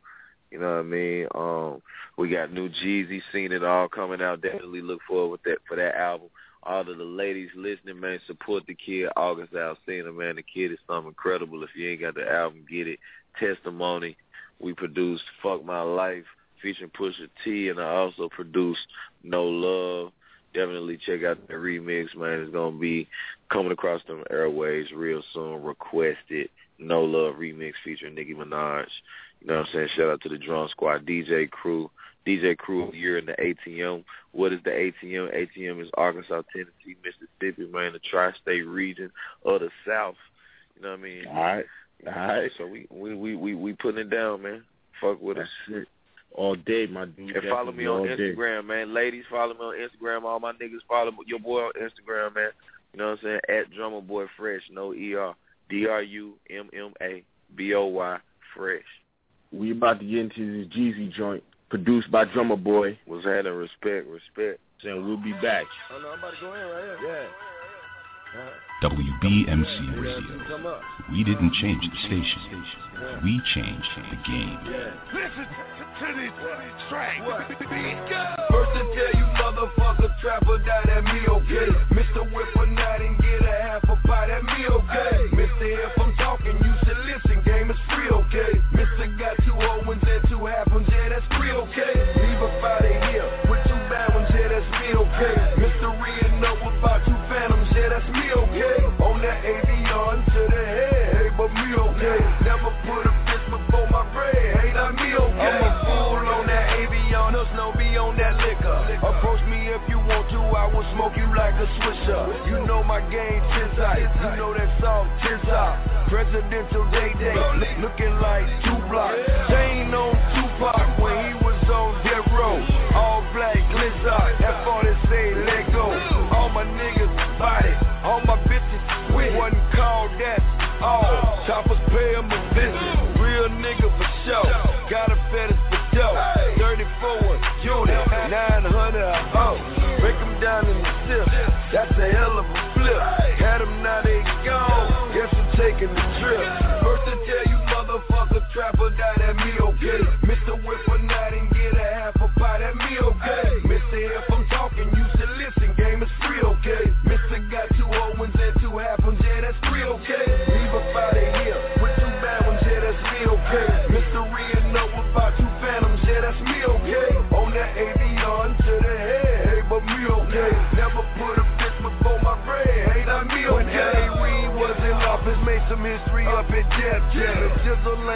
You know what I mean? Um, we got new Jeezy, seen it all coming out. Definitely look forward with that for that album. All of the ladies listening, man, support the kid. August Alcina, man, the kid is something incredible. If you ain't got the album, get it. Testimony. We produced Fuck My Life featuring Pusha T, and I also produced No Love. Definitely check out the remix, man. It's gonna be coming across them airways real soon. Requested No Love remix featuring Nicki Minaj. You know what I'm saying? Shout out to the Drum Squad, DJ Crew, DJ Crew you're in the ATM. What is the ATM? ATM is Arkansas, Tennessee, Mississippi, man, the tri-state region of the South. You know what I mean? All right. All right. So we we we we, we putting it down, man. Fuck with That's us. it. All day, my dude. And follow me on Definitely all day. Instagram, man. Ladies, follow me on Instagram. All my niggas follow your boy on Instagram, man. You know what I'm saying? At Drumma Boy Fresh, no ER. D R U M M A B O Y Fresh. We about to get into this Jeezy joint, produced by Drumma Boy. Was had a respect, respect. And we'll be back. Oh no, I'm about to go in right here. Yeah. WBMC Radio. We didn't change the station. We changed the game. Listen to, to this track. First to tell you motherfucker trapper die that me okay Mr. Whip a night and get a half a pie that me okay Mr. If I'm talking you should listen game is free okay Mr. got two old ones and two half ones yeah that's free okay Leave a fight here with two bad ones yeah that's me okay Mr. Reno know about On that avion to the head hey but me okay Never put a bitch before my bread hey not me okay I'm a fool on that avion us no be on that liquor Approach me if you want to, I will smoke you like a swisher. You know my game tight. You know that song ten top. Presidential day day, looking like two blocks. Chain That's a hell of a flip. Had 'em now they gone. Guess I'm taking the trip. First to tell you motherfucker trapper die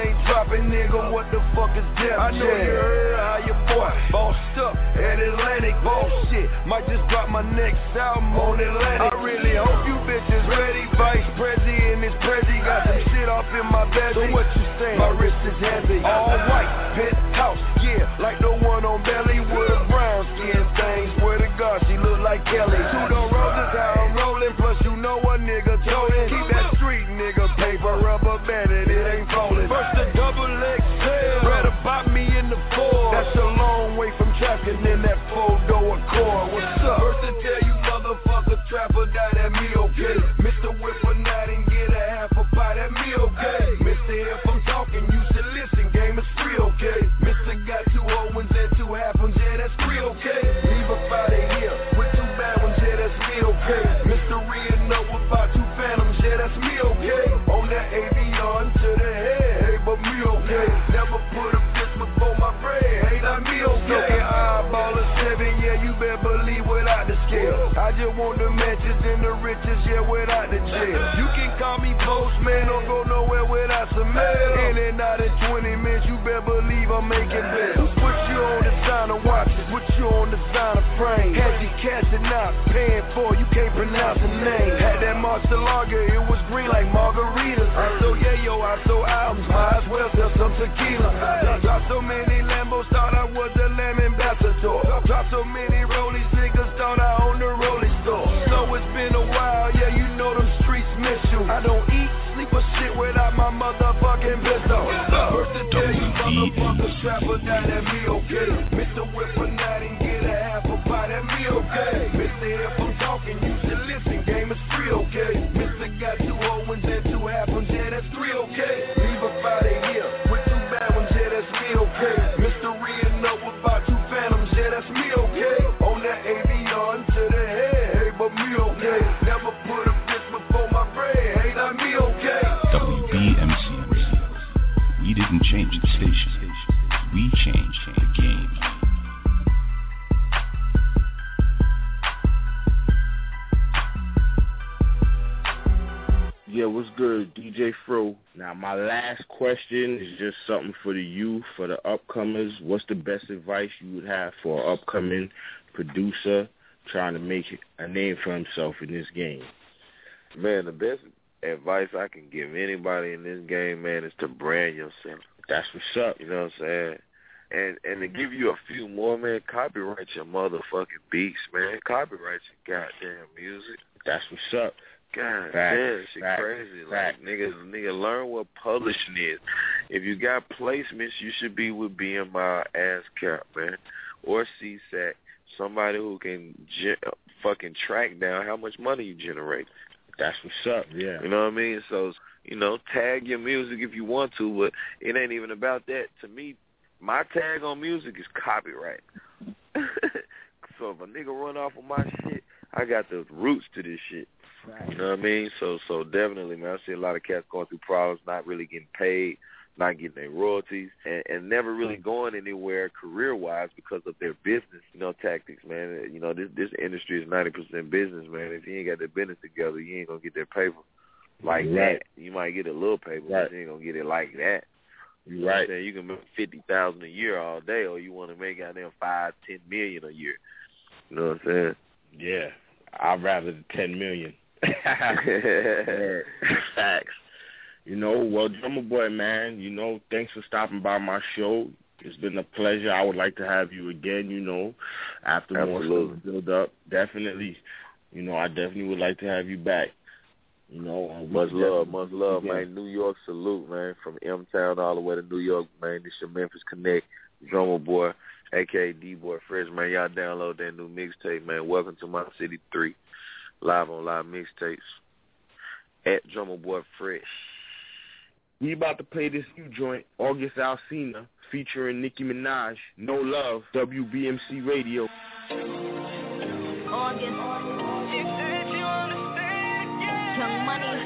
ain't dropping nigga what the fuck is Jam? I know you heard how your boy bossed up at Atlantic bullshit. Oh, might just drop my next album on Atlantic. I really hope you bitches ready. Vice Prezi is Prezi got some shit off in my bed. So what you saying? My wrist is heavy. All white, penthouse, just want the matches and the riches yeah without the jail. You can call me postman don't go nowhere without some mail. In and out in 20 minutes you better believe I'm making bills. Put you on designer watches, put you on designer frame. Had you cashing out, paying for you can't pronounce the name. Had that monster lager, it was green like margaritas. I so yeah yo, I so albums, might as well sell some tequila. Drop so many Lambos, thought I was the lamb ambassador. Drop so many trapper die that me okay. Now, my last question is just something for the youth, for the upcomers. What's the best advice you would have for an upcoming producer trying to make a name for himself in this game? Man, the best advice I can give anybody in this game, man, is to brand yourself. That's what's up. You know what I'm saying? And and to give you a few more, man, copyright your motherfucking beats, man. Copyright your goddamn music. That's what's up. God Facts, damn, shit facts, crazy. facts. Like niggas, nigga, learn what publishing is. If you got placements, you should be with BMI, ASCAP, man, or SESAC. Somebody who can ge- fucking track down how much money you generate. That's what's up. Yeah. You know what I mean? So, you know, tag your music if you want to, but it ain't even about that. To me, my tag on music is copyright. (laughs) so if a nigga run off of my shit, I got the roots to this shit. Right. You know what I mean? So so definitely, man. I see a lot of cats going through problems, not really getting paid, not getting their royalties, and, and never really going anywhere career wise because of their business, you know, tactics, man. You know, this this industry is ninety percent business, man. If you ain't got the business together, you ain't gonna get that paper like right. that. You might get a little paper, right. but you ain't gonna get it like that. You right. Know you can make fifty thousand a year all day, or you want to make out there five, ten million a year. You know what I'm saying? Yeah, I'd rather the ten million (laughs) Facts. You know, well, Drumma Boy, man, you know, thanks for stopping by my show. It's been a pleasure. I would like to have you again, you know, after Absolutely. more build up. Definitely. You know, I definitely would like to have you back. You know, much love, much love, again. man. New York salute, man, from M Town all the way to New York, man. This your Memphis Connect, Drumma Boy, aka D Boy Fresh, man. Y'all download that new mixtape, man. Welcome to my city three live on live mixtapes at Drumma Boy Fresh. We about to play this new joint, August Alcina featuring Nicki Minaj, No Love, WBMC Radio. August. Young Money.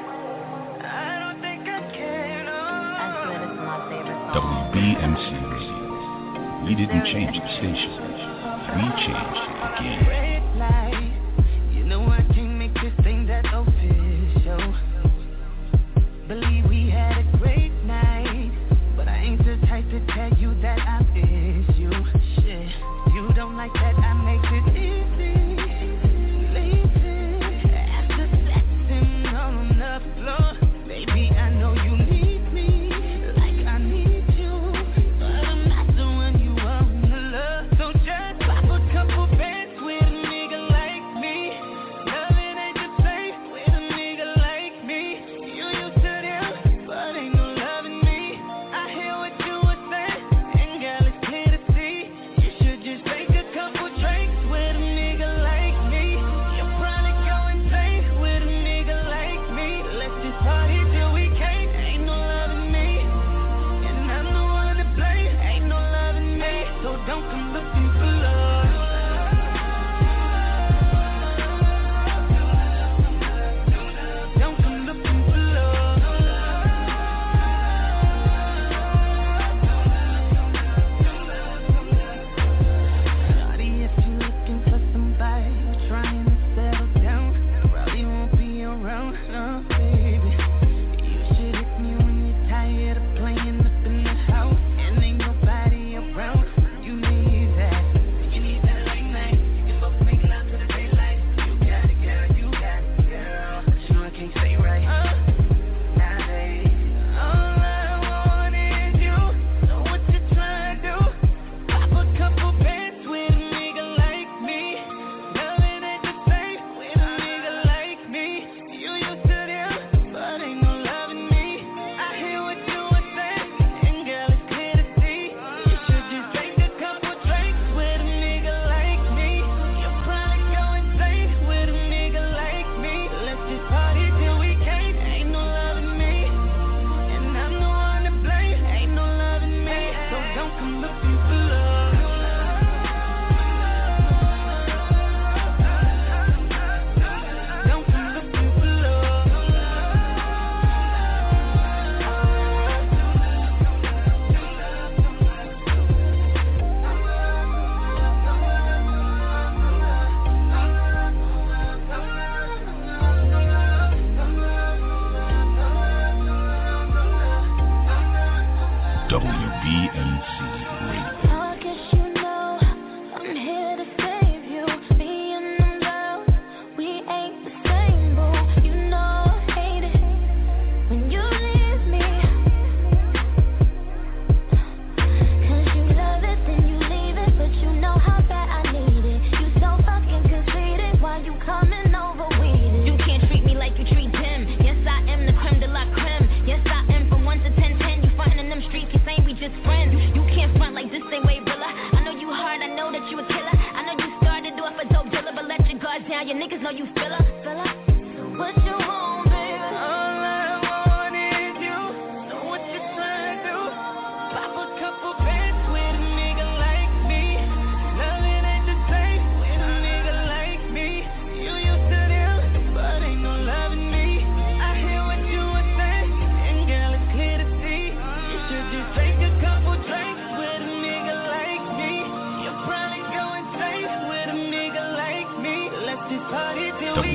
WBMC Radio. We didn't change the station. We changed again.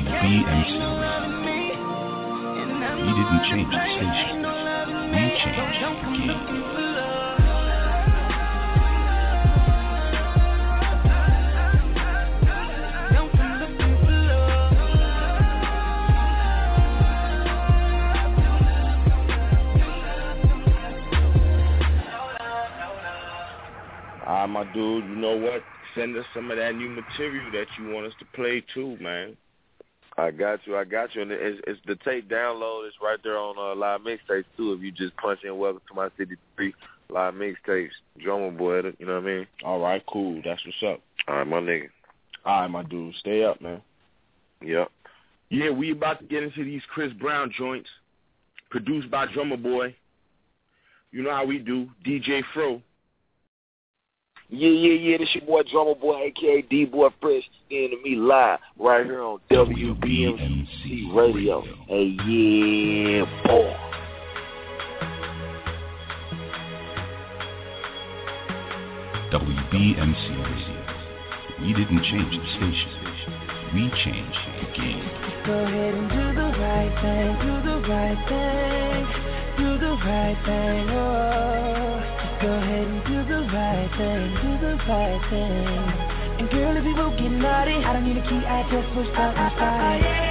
with BMC. We didn't change the station, we changed the game. Ah, my dude, you know what? Send us some of that new material that you want us to play too, man. I got you. I got you. And it's, it's the tape download. It's right there on uh, live mixtapes too. If you just punch in "Welcome to My City 3 live mixtapes," Drumma Boy. You know what I mean? All right, cool. That's what's up. All right, my nigga. All right, my dude. Stay up, man. Yep. Yeah, we about to get into these Chris Brown joints, produced by Drumma Boy. You know how we do. DJ Fro. Yeah, yeah, yeah. This your boy Drumma Boy, aka D Boy Fresh, in to me live right here on WBMC Radio. Hey, yeah, boy. WBMC Radio. We didn't change the station. We changed the game. Go ahead and do the right thing, do the right thing, do the right thing, oh. Thing, do the right thing. And girl, if you won't get naughty, I don't need a key, I just push start and start.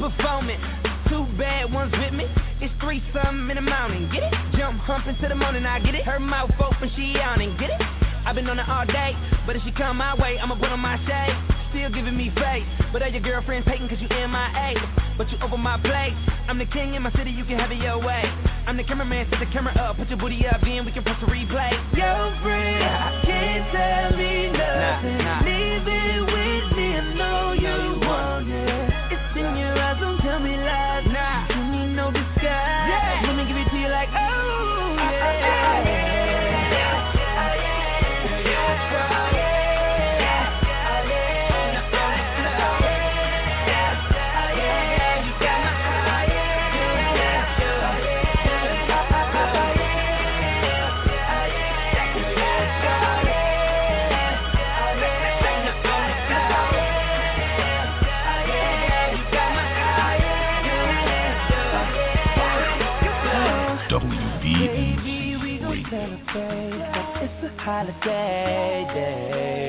Performing. Two bad ones with me. It's three something in the mountain. Get it? Jump hump into the morning. I get it. Her mouth open, she yawning. Get it? I've been on it all day, but if she come my way, I'ma put on my shade. Still giving me face, but all your girlfriends hating cause you MIA. But you over my plate. I'm the king in my city, you can have it your way. I'm the cameraman, set the camera up, put your booty up, then we can press the replay. Your friend can't tell me nothing. Leave it with me, I know you holiday day.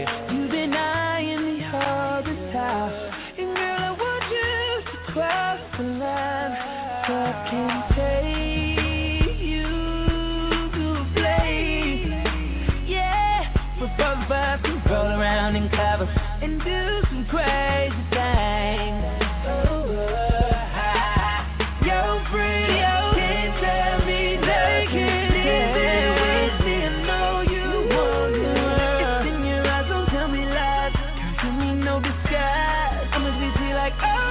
No disguise. I'ma treat you like, oh,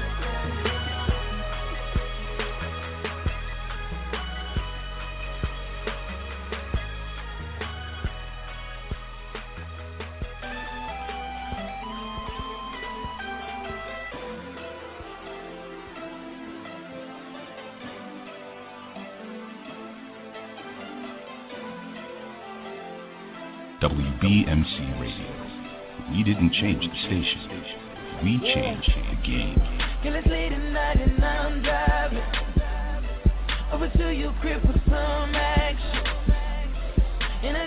WBMC Radio. We didn't change the station. We changed the game. It's late at night and I'm driving over to your crib for some action. And I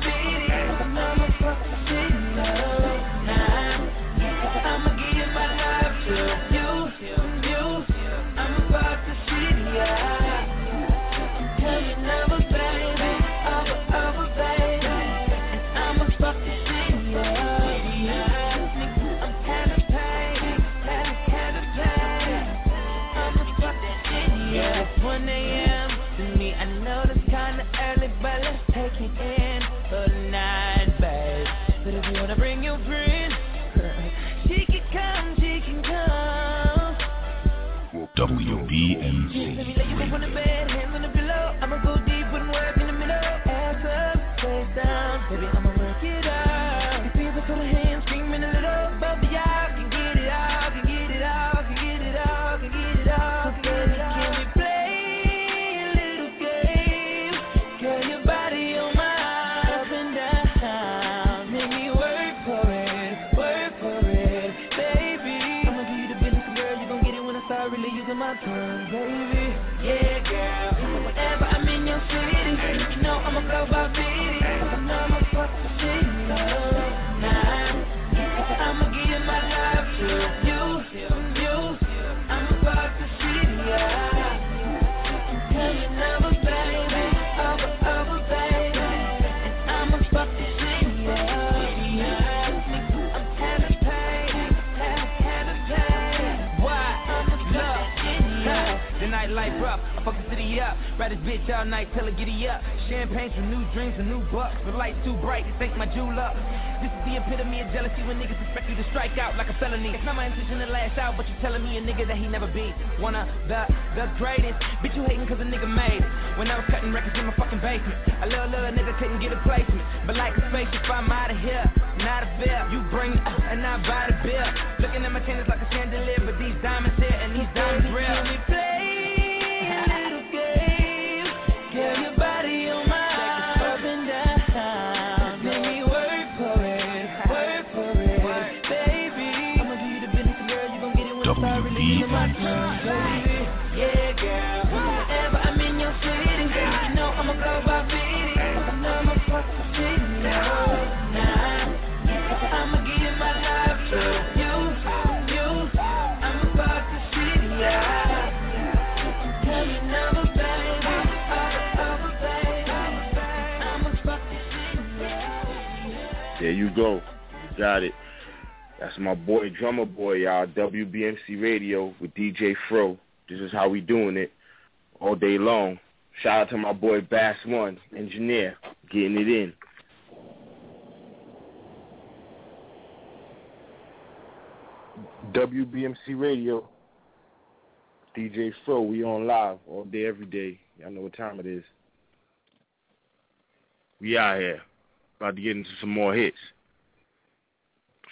I'ma WBMC Let you know up. Ride this bitch all night till I giddy up. Champagne for new dreams and new bucks. The lights too bright, thank my jewel up. This is the epitome of jealousy when niggas expect you to strike out like a felony. It's not my intention to lash out, but you telling me a nigga that he never be. One of the, the greatest. Bitch, you hating cause a nigga made it. When I was cutting records in my fucking basement. A little, little nigga couldn't get a placement. But like a spaceship, I'm out of here. Not a bill. You bring up and I buy the bill. Looking at my chains like a chandelier, but these diamonds here and these diamonds real. Got it. That's my boy, Drumma Boy, y'all. WBMC Radio with DJ Fro. This is how we doing it all day long. Shout out to my boy Bass One, engineer, getting it in. WBMC Radio, DJ Fro. We on live all day, every day. Y'all know what time it is. We out here. About to get into some more hits.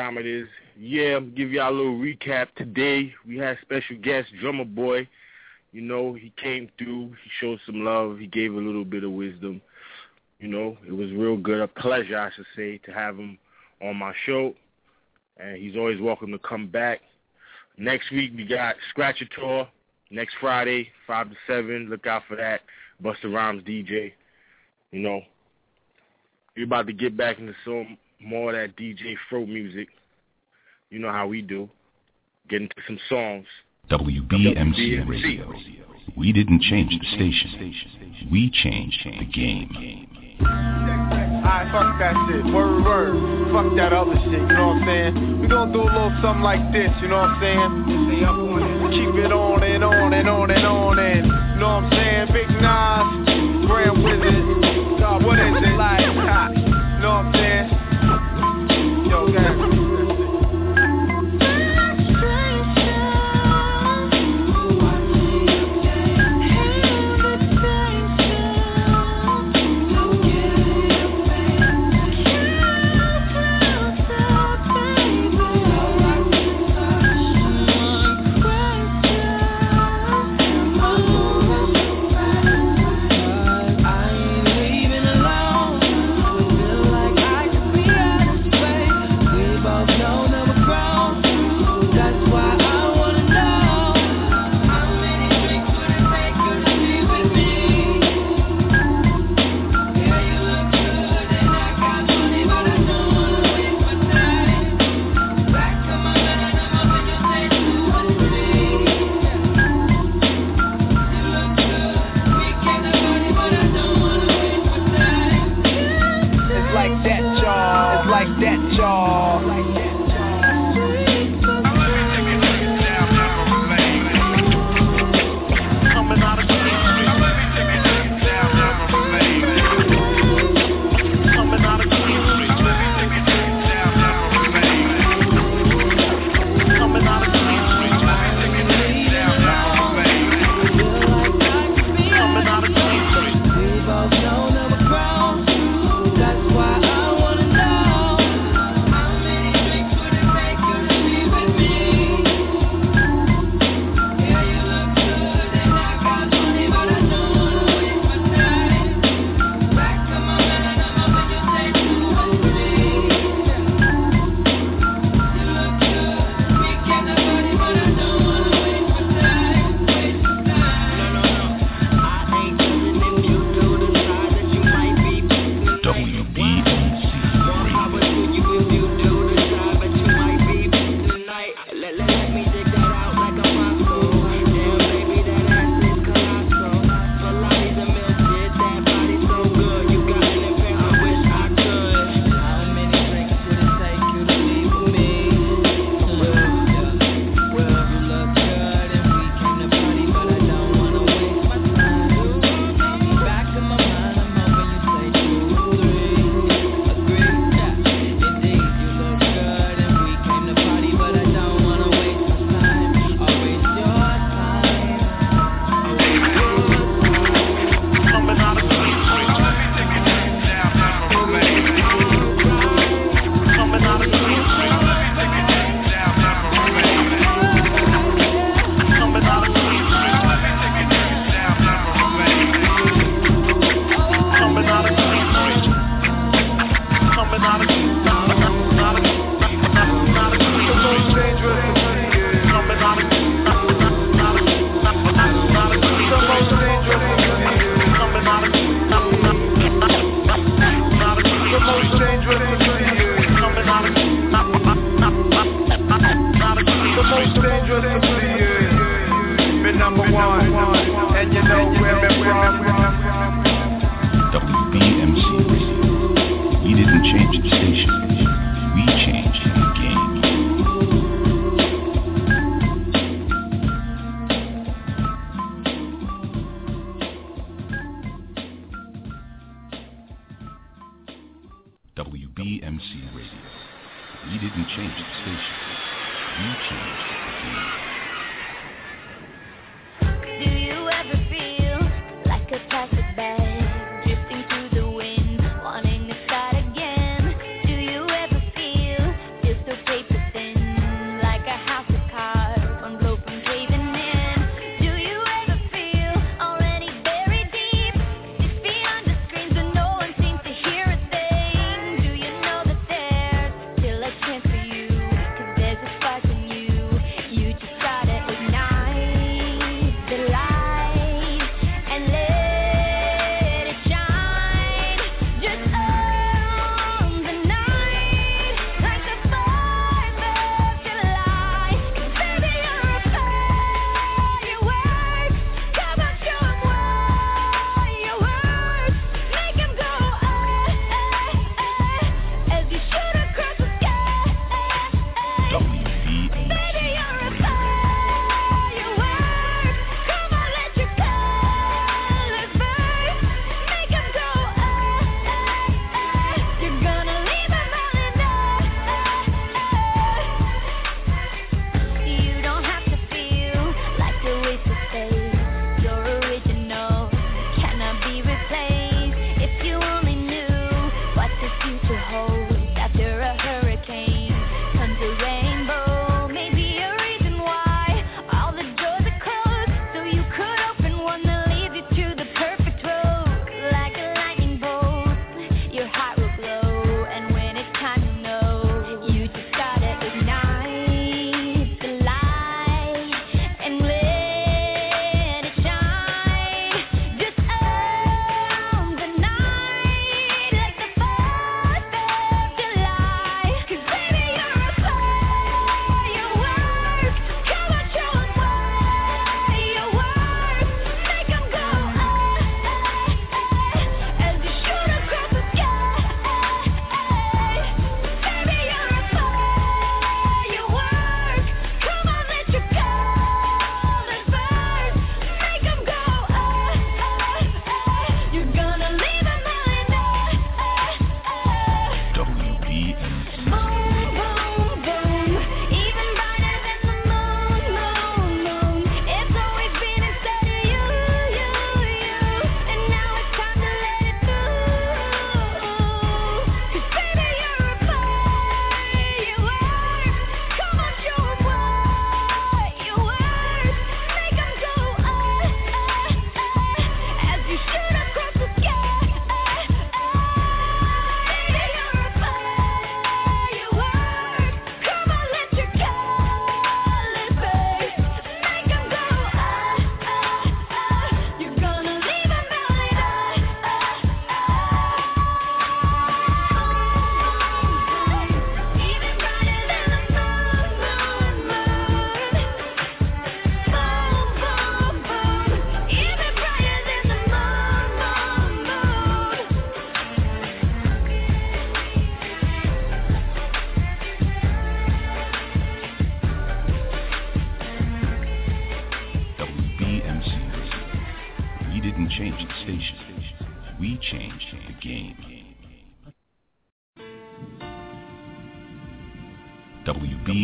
Time it is. Yeah, give y'all a little recap. Today we had special guest Drumma Boy. You know, he came through, he showed some love, he gave a little bit of wisdom. You know, it was real good, a pleasure I should say, to have him on my show. And he's always welcome to come back. Next week we got Scratch Scratcher Tour. Next Friday, five to seven. Look out for that. Busta Rhymes DJ. You know, we're about to get back into some more of that DJ Fro music. You know how we do. Get into some songs. WBMC Radio. We didn't change the station. We changed the game. Alright, fuck that shit. Word, word. Fuck that other shit, you know what I'm saying? We gonna do a little something like this, you know what I'm saying? Keep it on and on and on and on and, you know what I'm saying? Big Nas, Grand Wizard, God, what is it like? You know what I'm saying? Yo,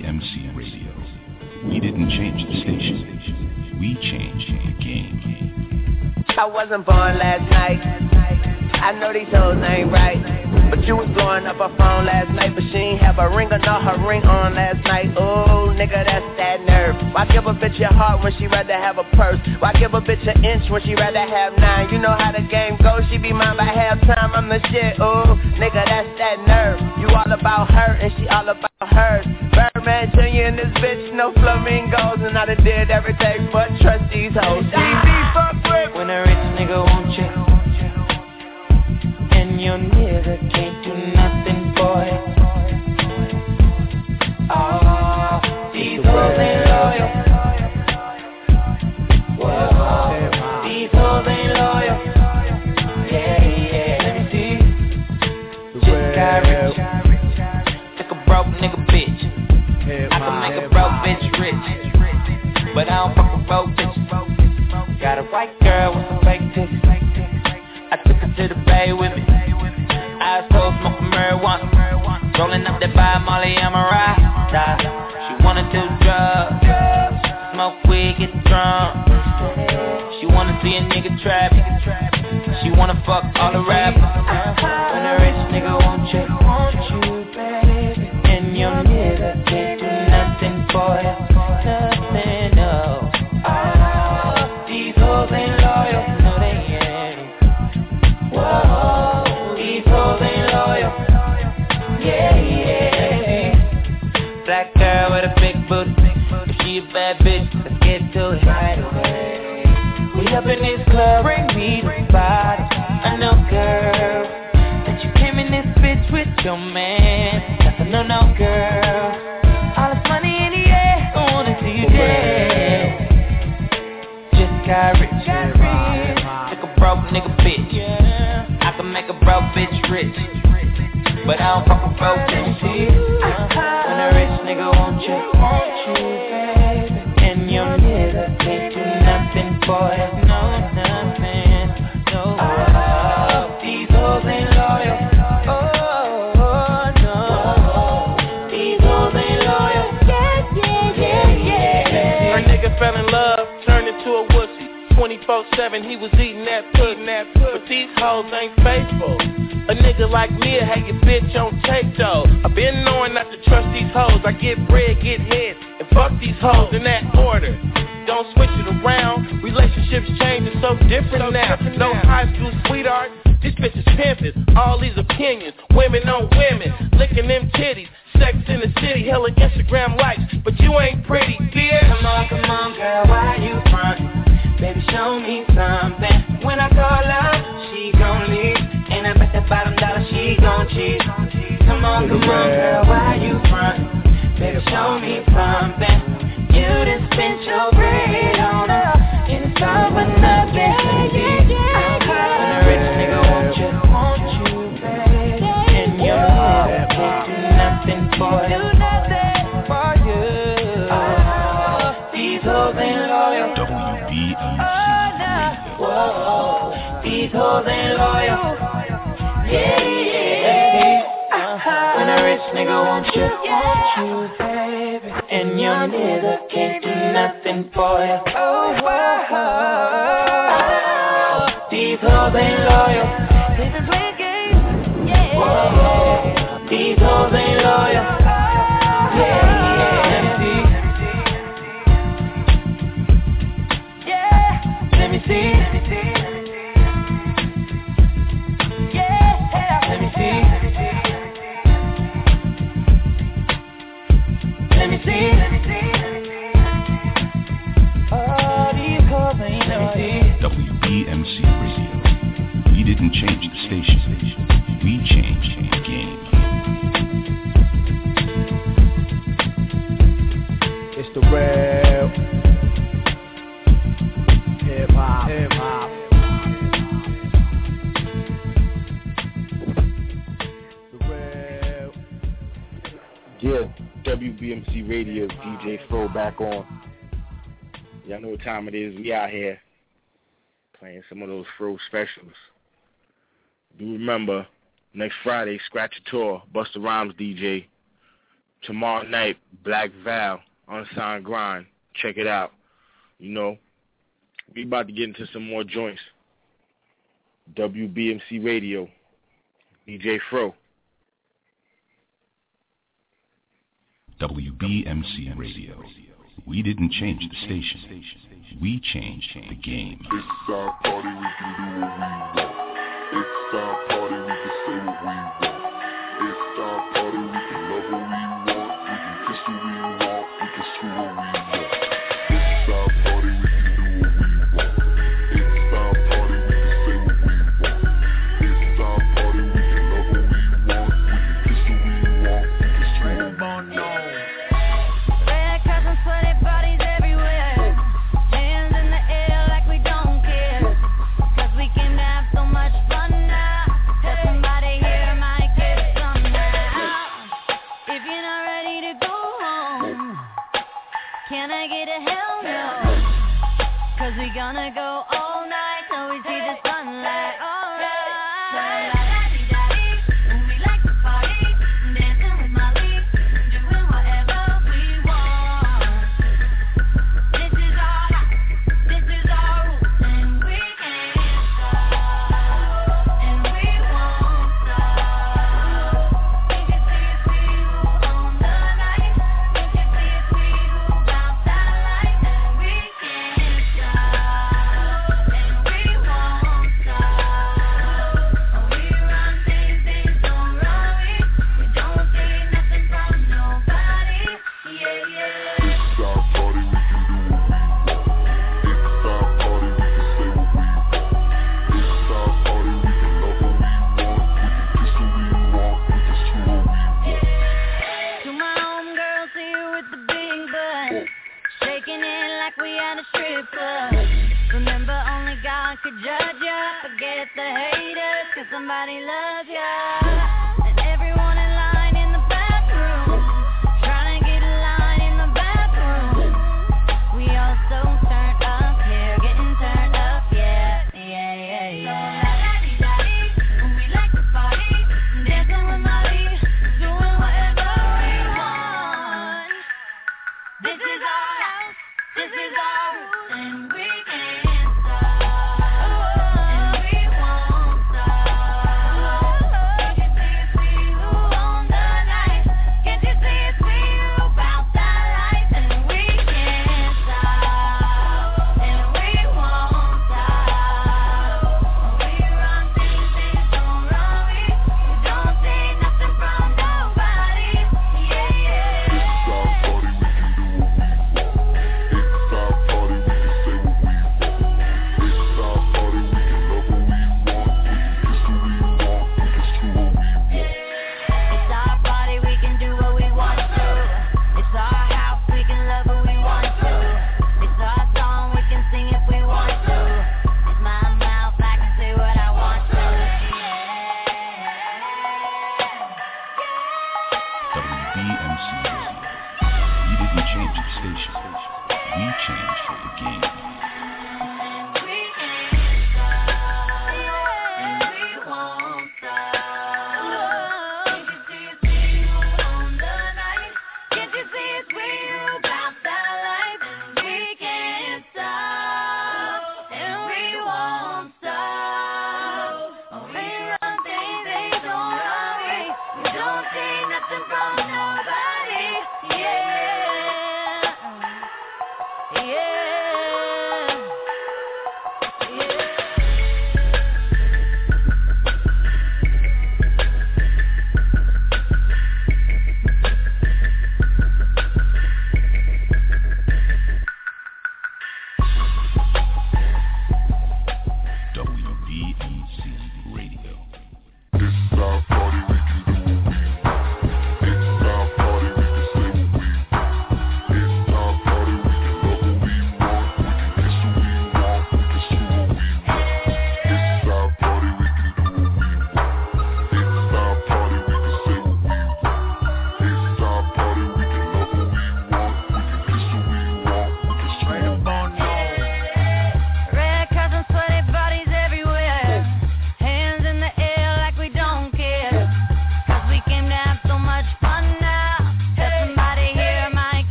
Radio. We didn't change the station. We changed the game. I wasn't born last night. I know these hoes ain't right. But you was blowing up her phone last night, but she ain't have a ring or not her ring on last night. Oh, nigga, that's that nerve. Why give a bitch your heart when she rather have a purse? Why give a bitch an inch when she rather have nine? You know how the game goes, she be mine by halftime. I'm the shit. Oh, nigga, that's that nerve. You all about her and she all about hers. Birdman Jr. this bitch, no flamingos, and I done did everything but trust these hoes. DB fuck with When a rich nigga won't you And your nigga can't do nothing for it Oh, ah, these hoes ain't loyal but I don't fuck with road bitches. Got a white girl with some fake tits. I took her to the bay with me. Eyes closed, smoking marijuana. Rolling up that by Molly Amarata. She wanna do drugs, smoke weed, get drunk. She wanna see a nigga trap. She wanna fuck all the rappers. We didn't change the station. We changed the game. It's the real hip hop. Hip hop. Yeah, WBMC Radio, DJ Fro back on. Y'all know what time it is. We out here playing some of those Fro specials. Do remember, next Friday, Scratch a Tour, Busta Rhymes DJ. Tomorrow night, Black Val, Unsigned Grind. Check it out. You know, we about to get into some more joints. WBMC Radio, DJ Fro. WBMC Radio. We didn't change the station. We changed the game. It's our party, we can do what we want. It's our party, we can say what we want. It's our party, we can love who we want. We can kiss who we want. We can screw who we want. gonna go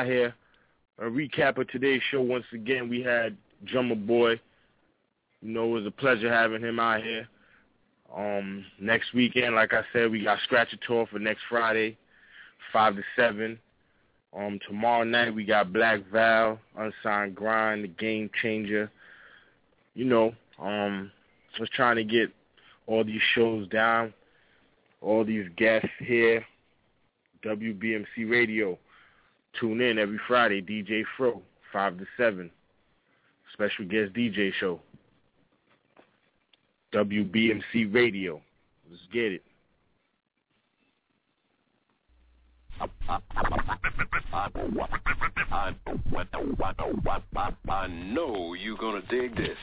out here. A recap of today's show. Once again, we had Drumma Boy. You know, it was a pleasure having him out here. Um, next weekend, like I said, we got Scratch a Tour for next Friday, five to seven. Um, tomorrow night we got Black Val, Unsigned Grind, The Game Changer. You know, um, was trying to get all these shows down, all these guests here. WBMC Radio. Tune in every Friday, DJ Fro, 5 to 7. Special guest DJ show. WBMC Radio. Let's get it. I know you're going to dig this.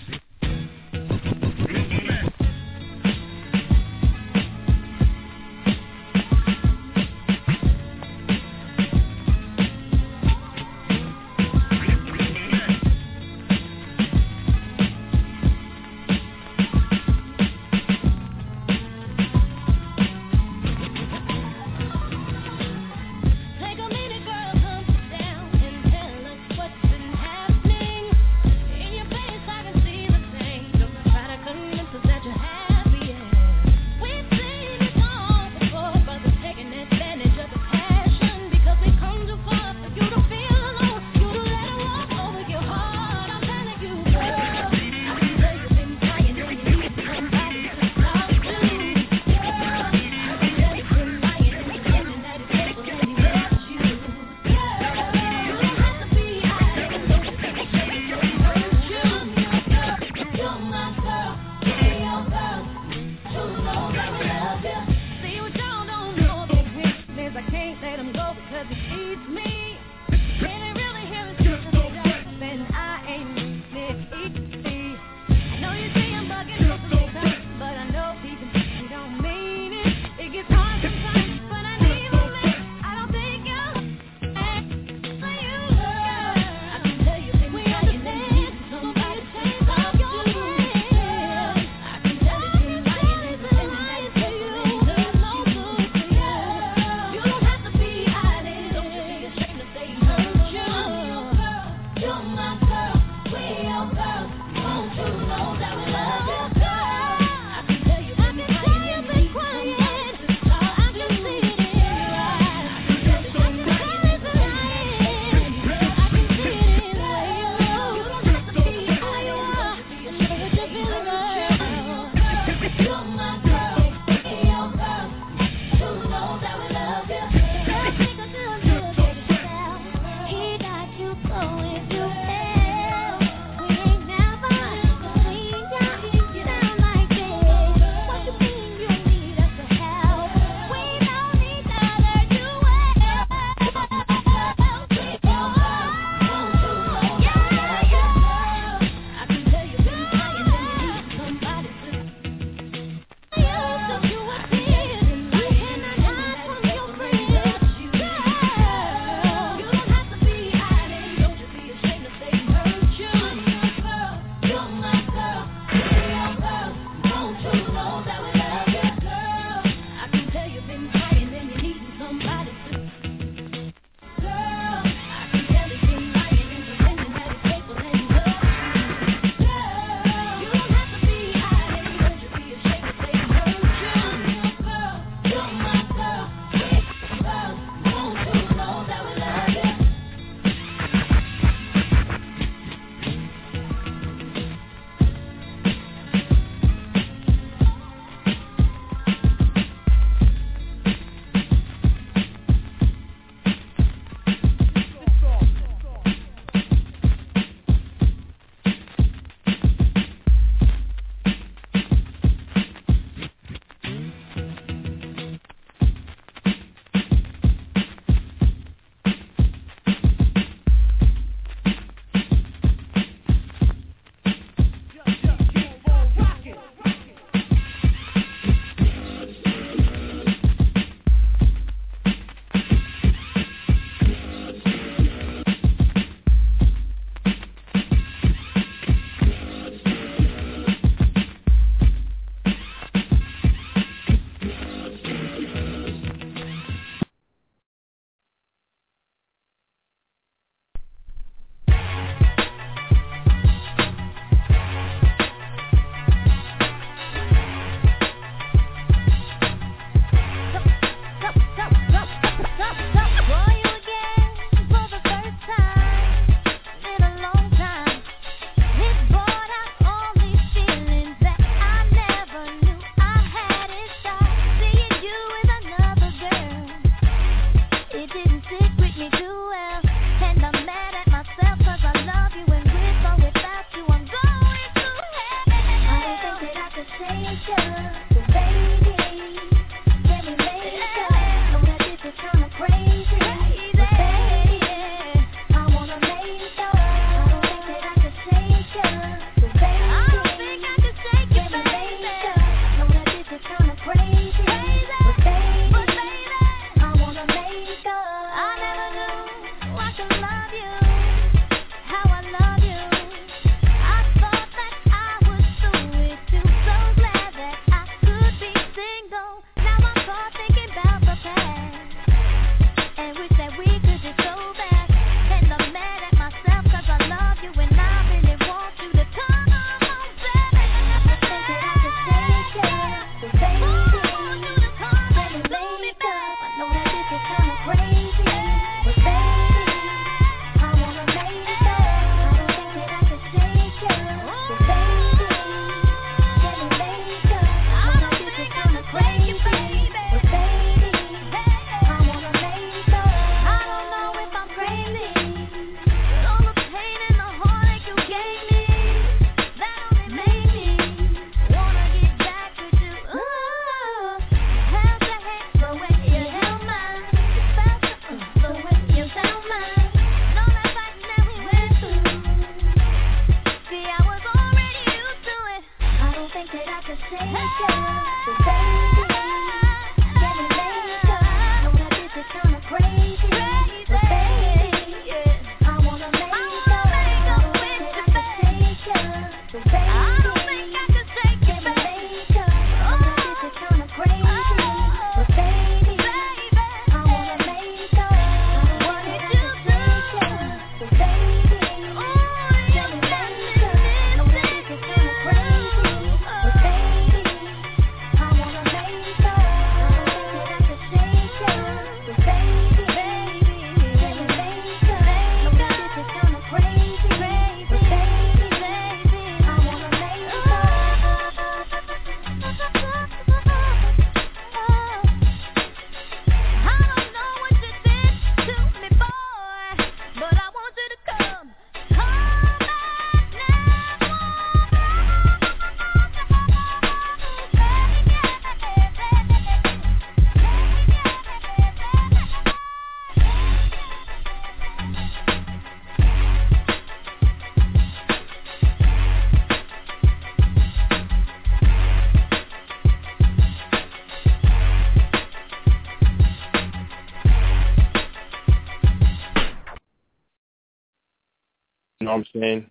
Saying?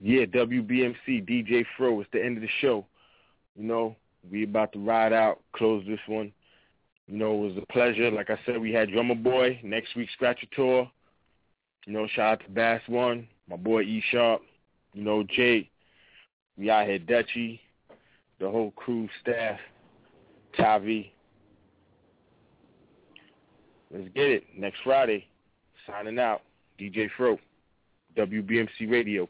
Yeah, WBMC, DJ Fro. It's the end of the show. You know, we about to ride out, close this one. You know, it was a pleasure. Like I said, we had Drumma Boy next week, Scratcher Tour. You know, shout out to Bass One, my boy E Sharp. You know, Jay. We out here, Dutchy, the whole crew, staff, TayVi. Let's get it. Next Friday. Signing out. DJ Fro. WBMC Radio.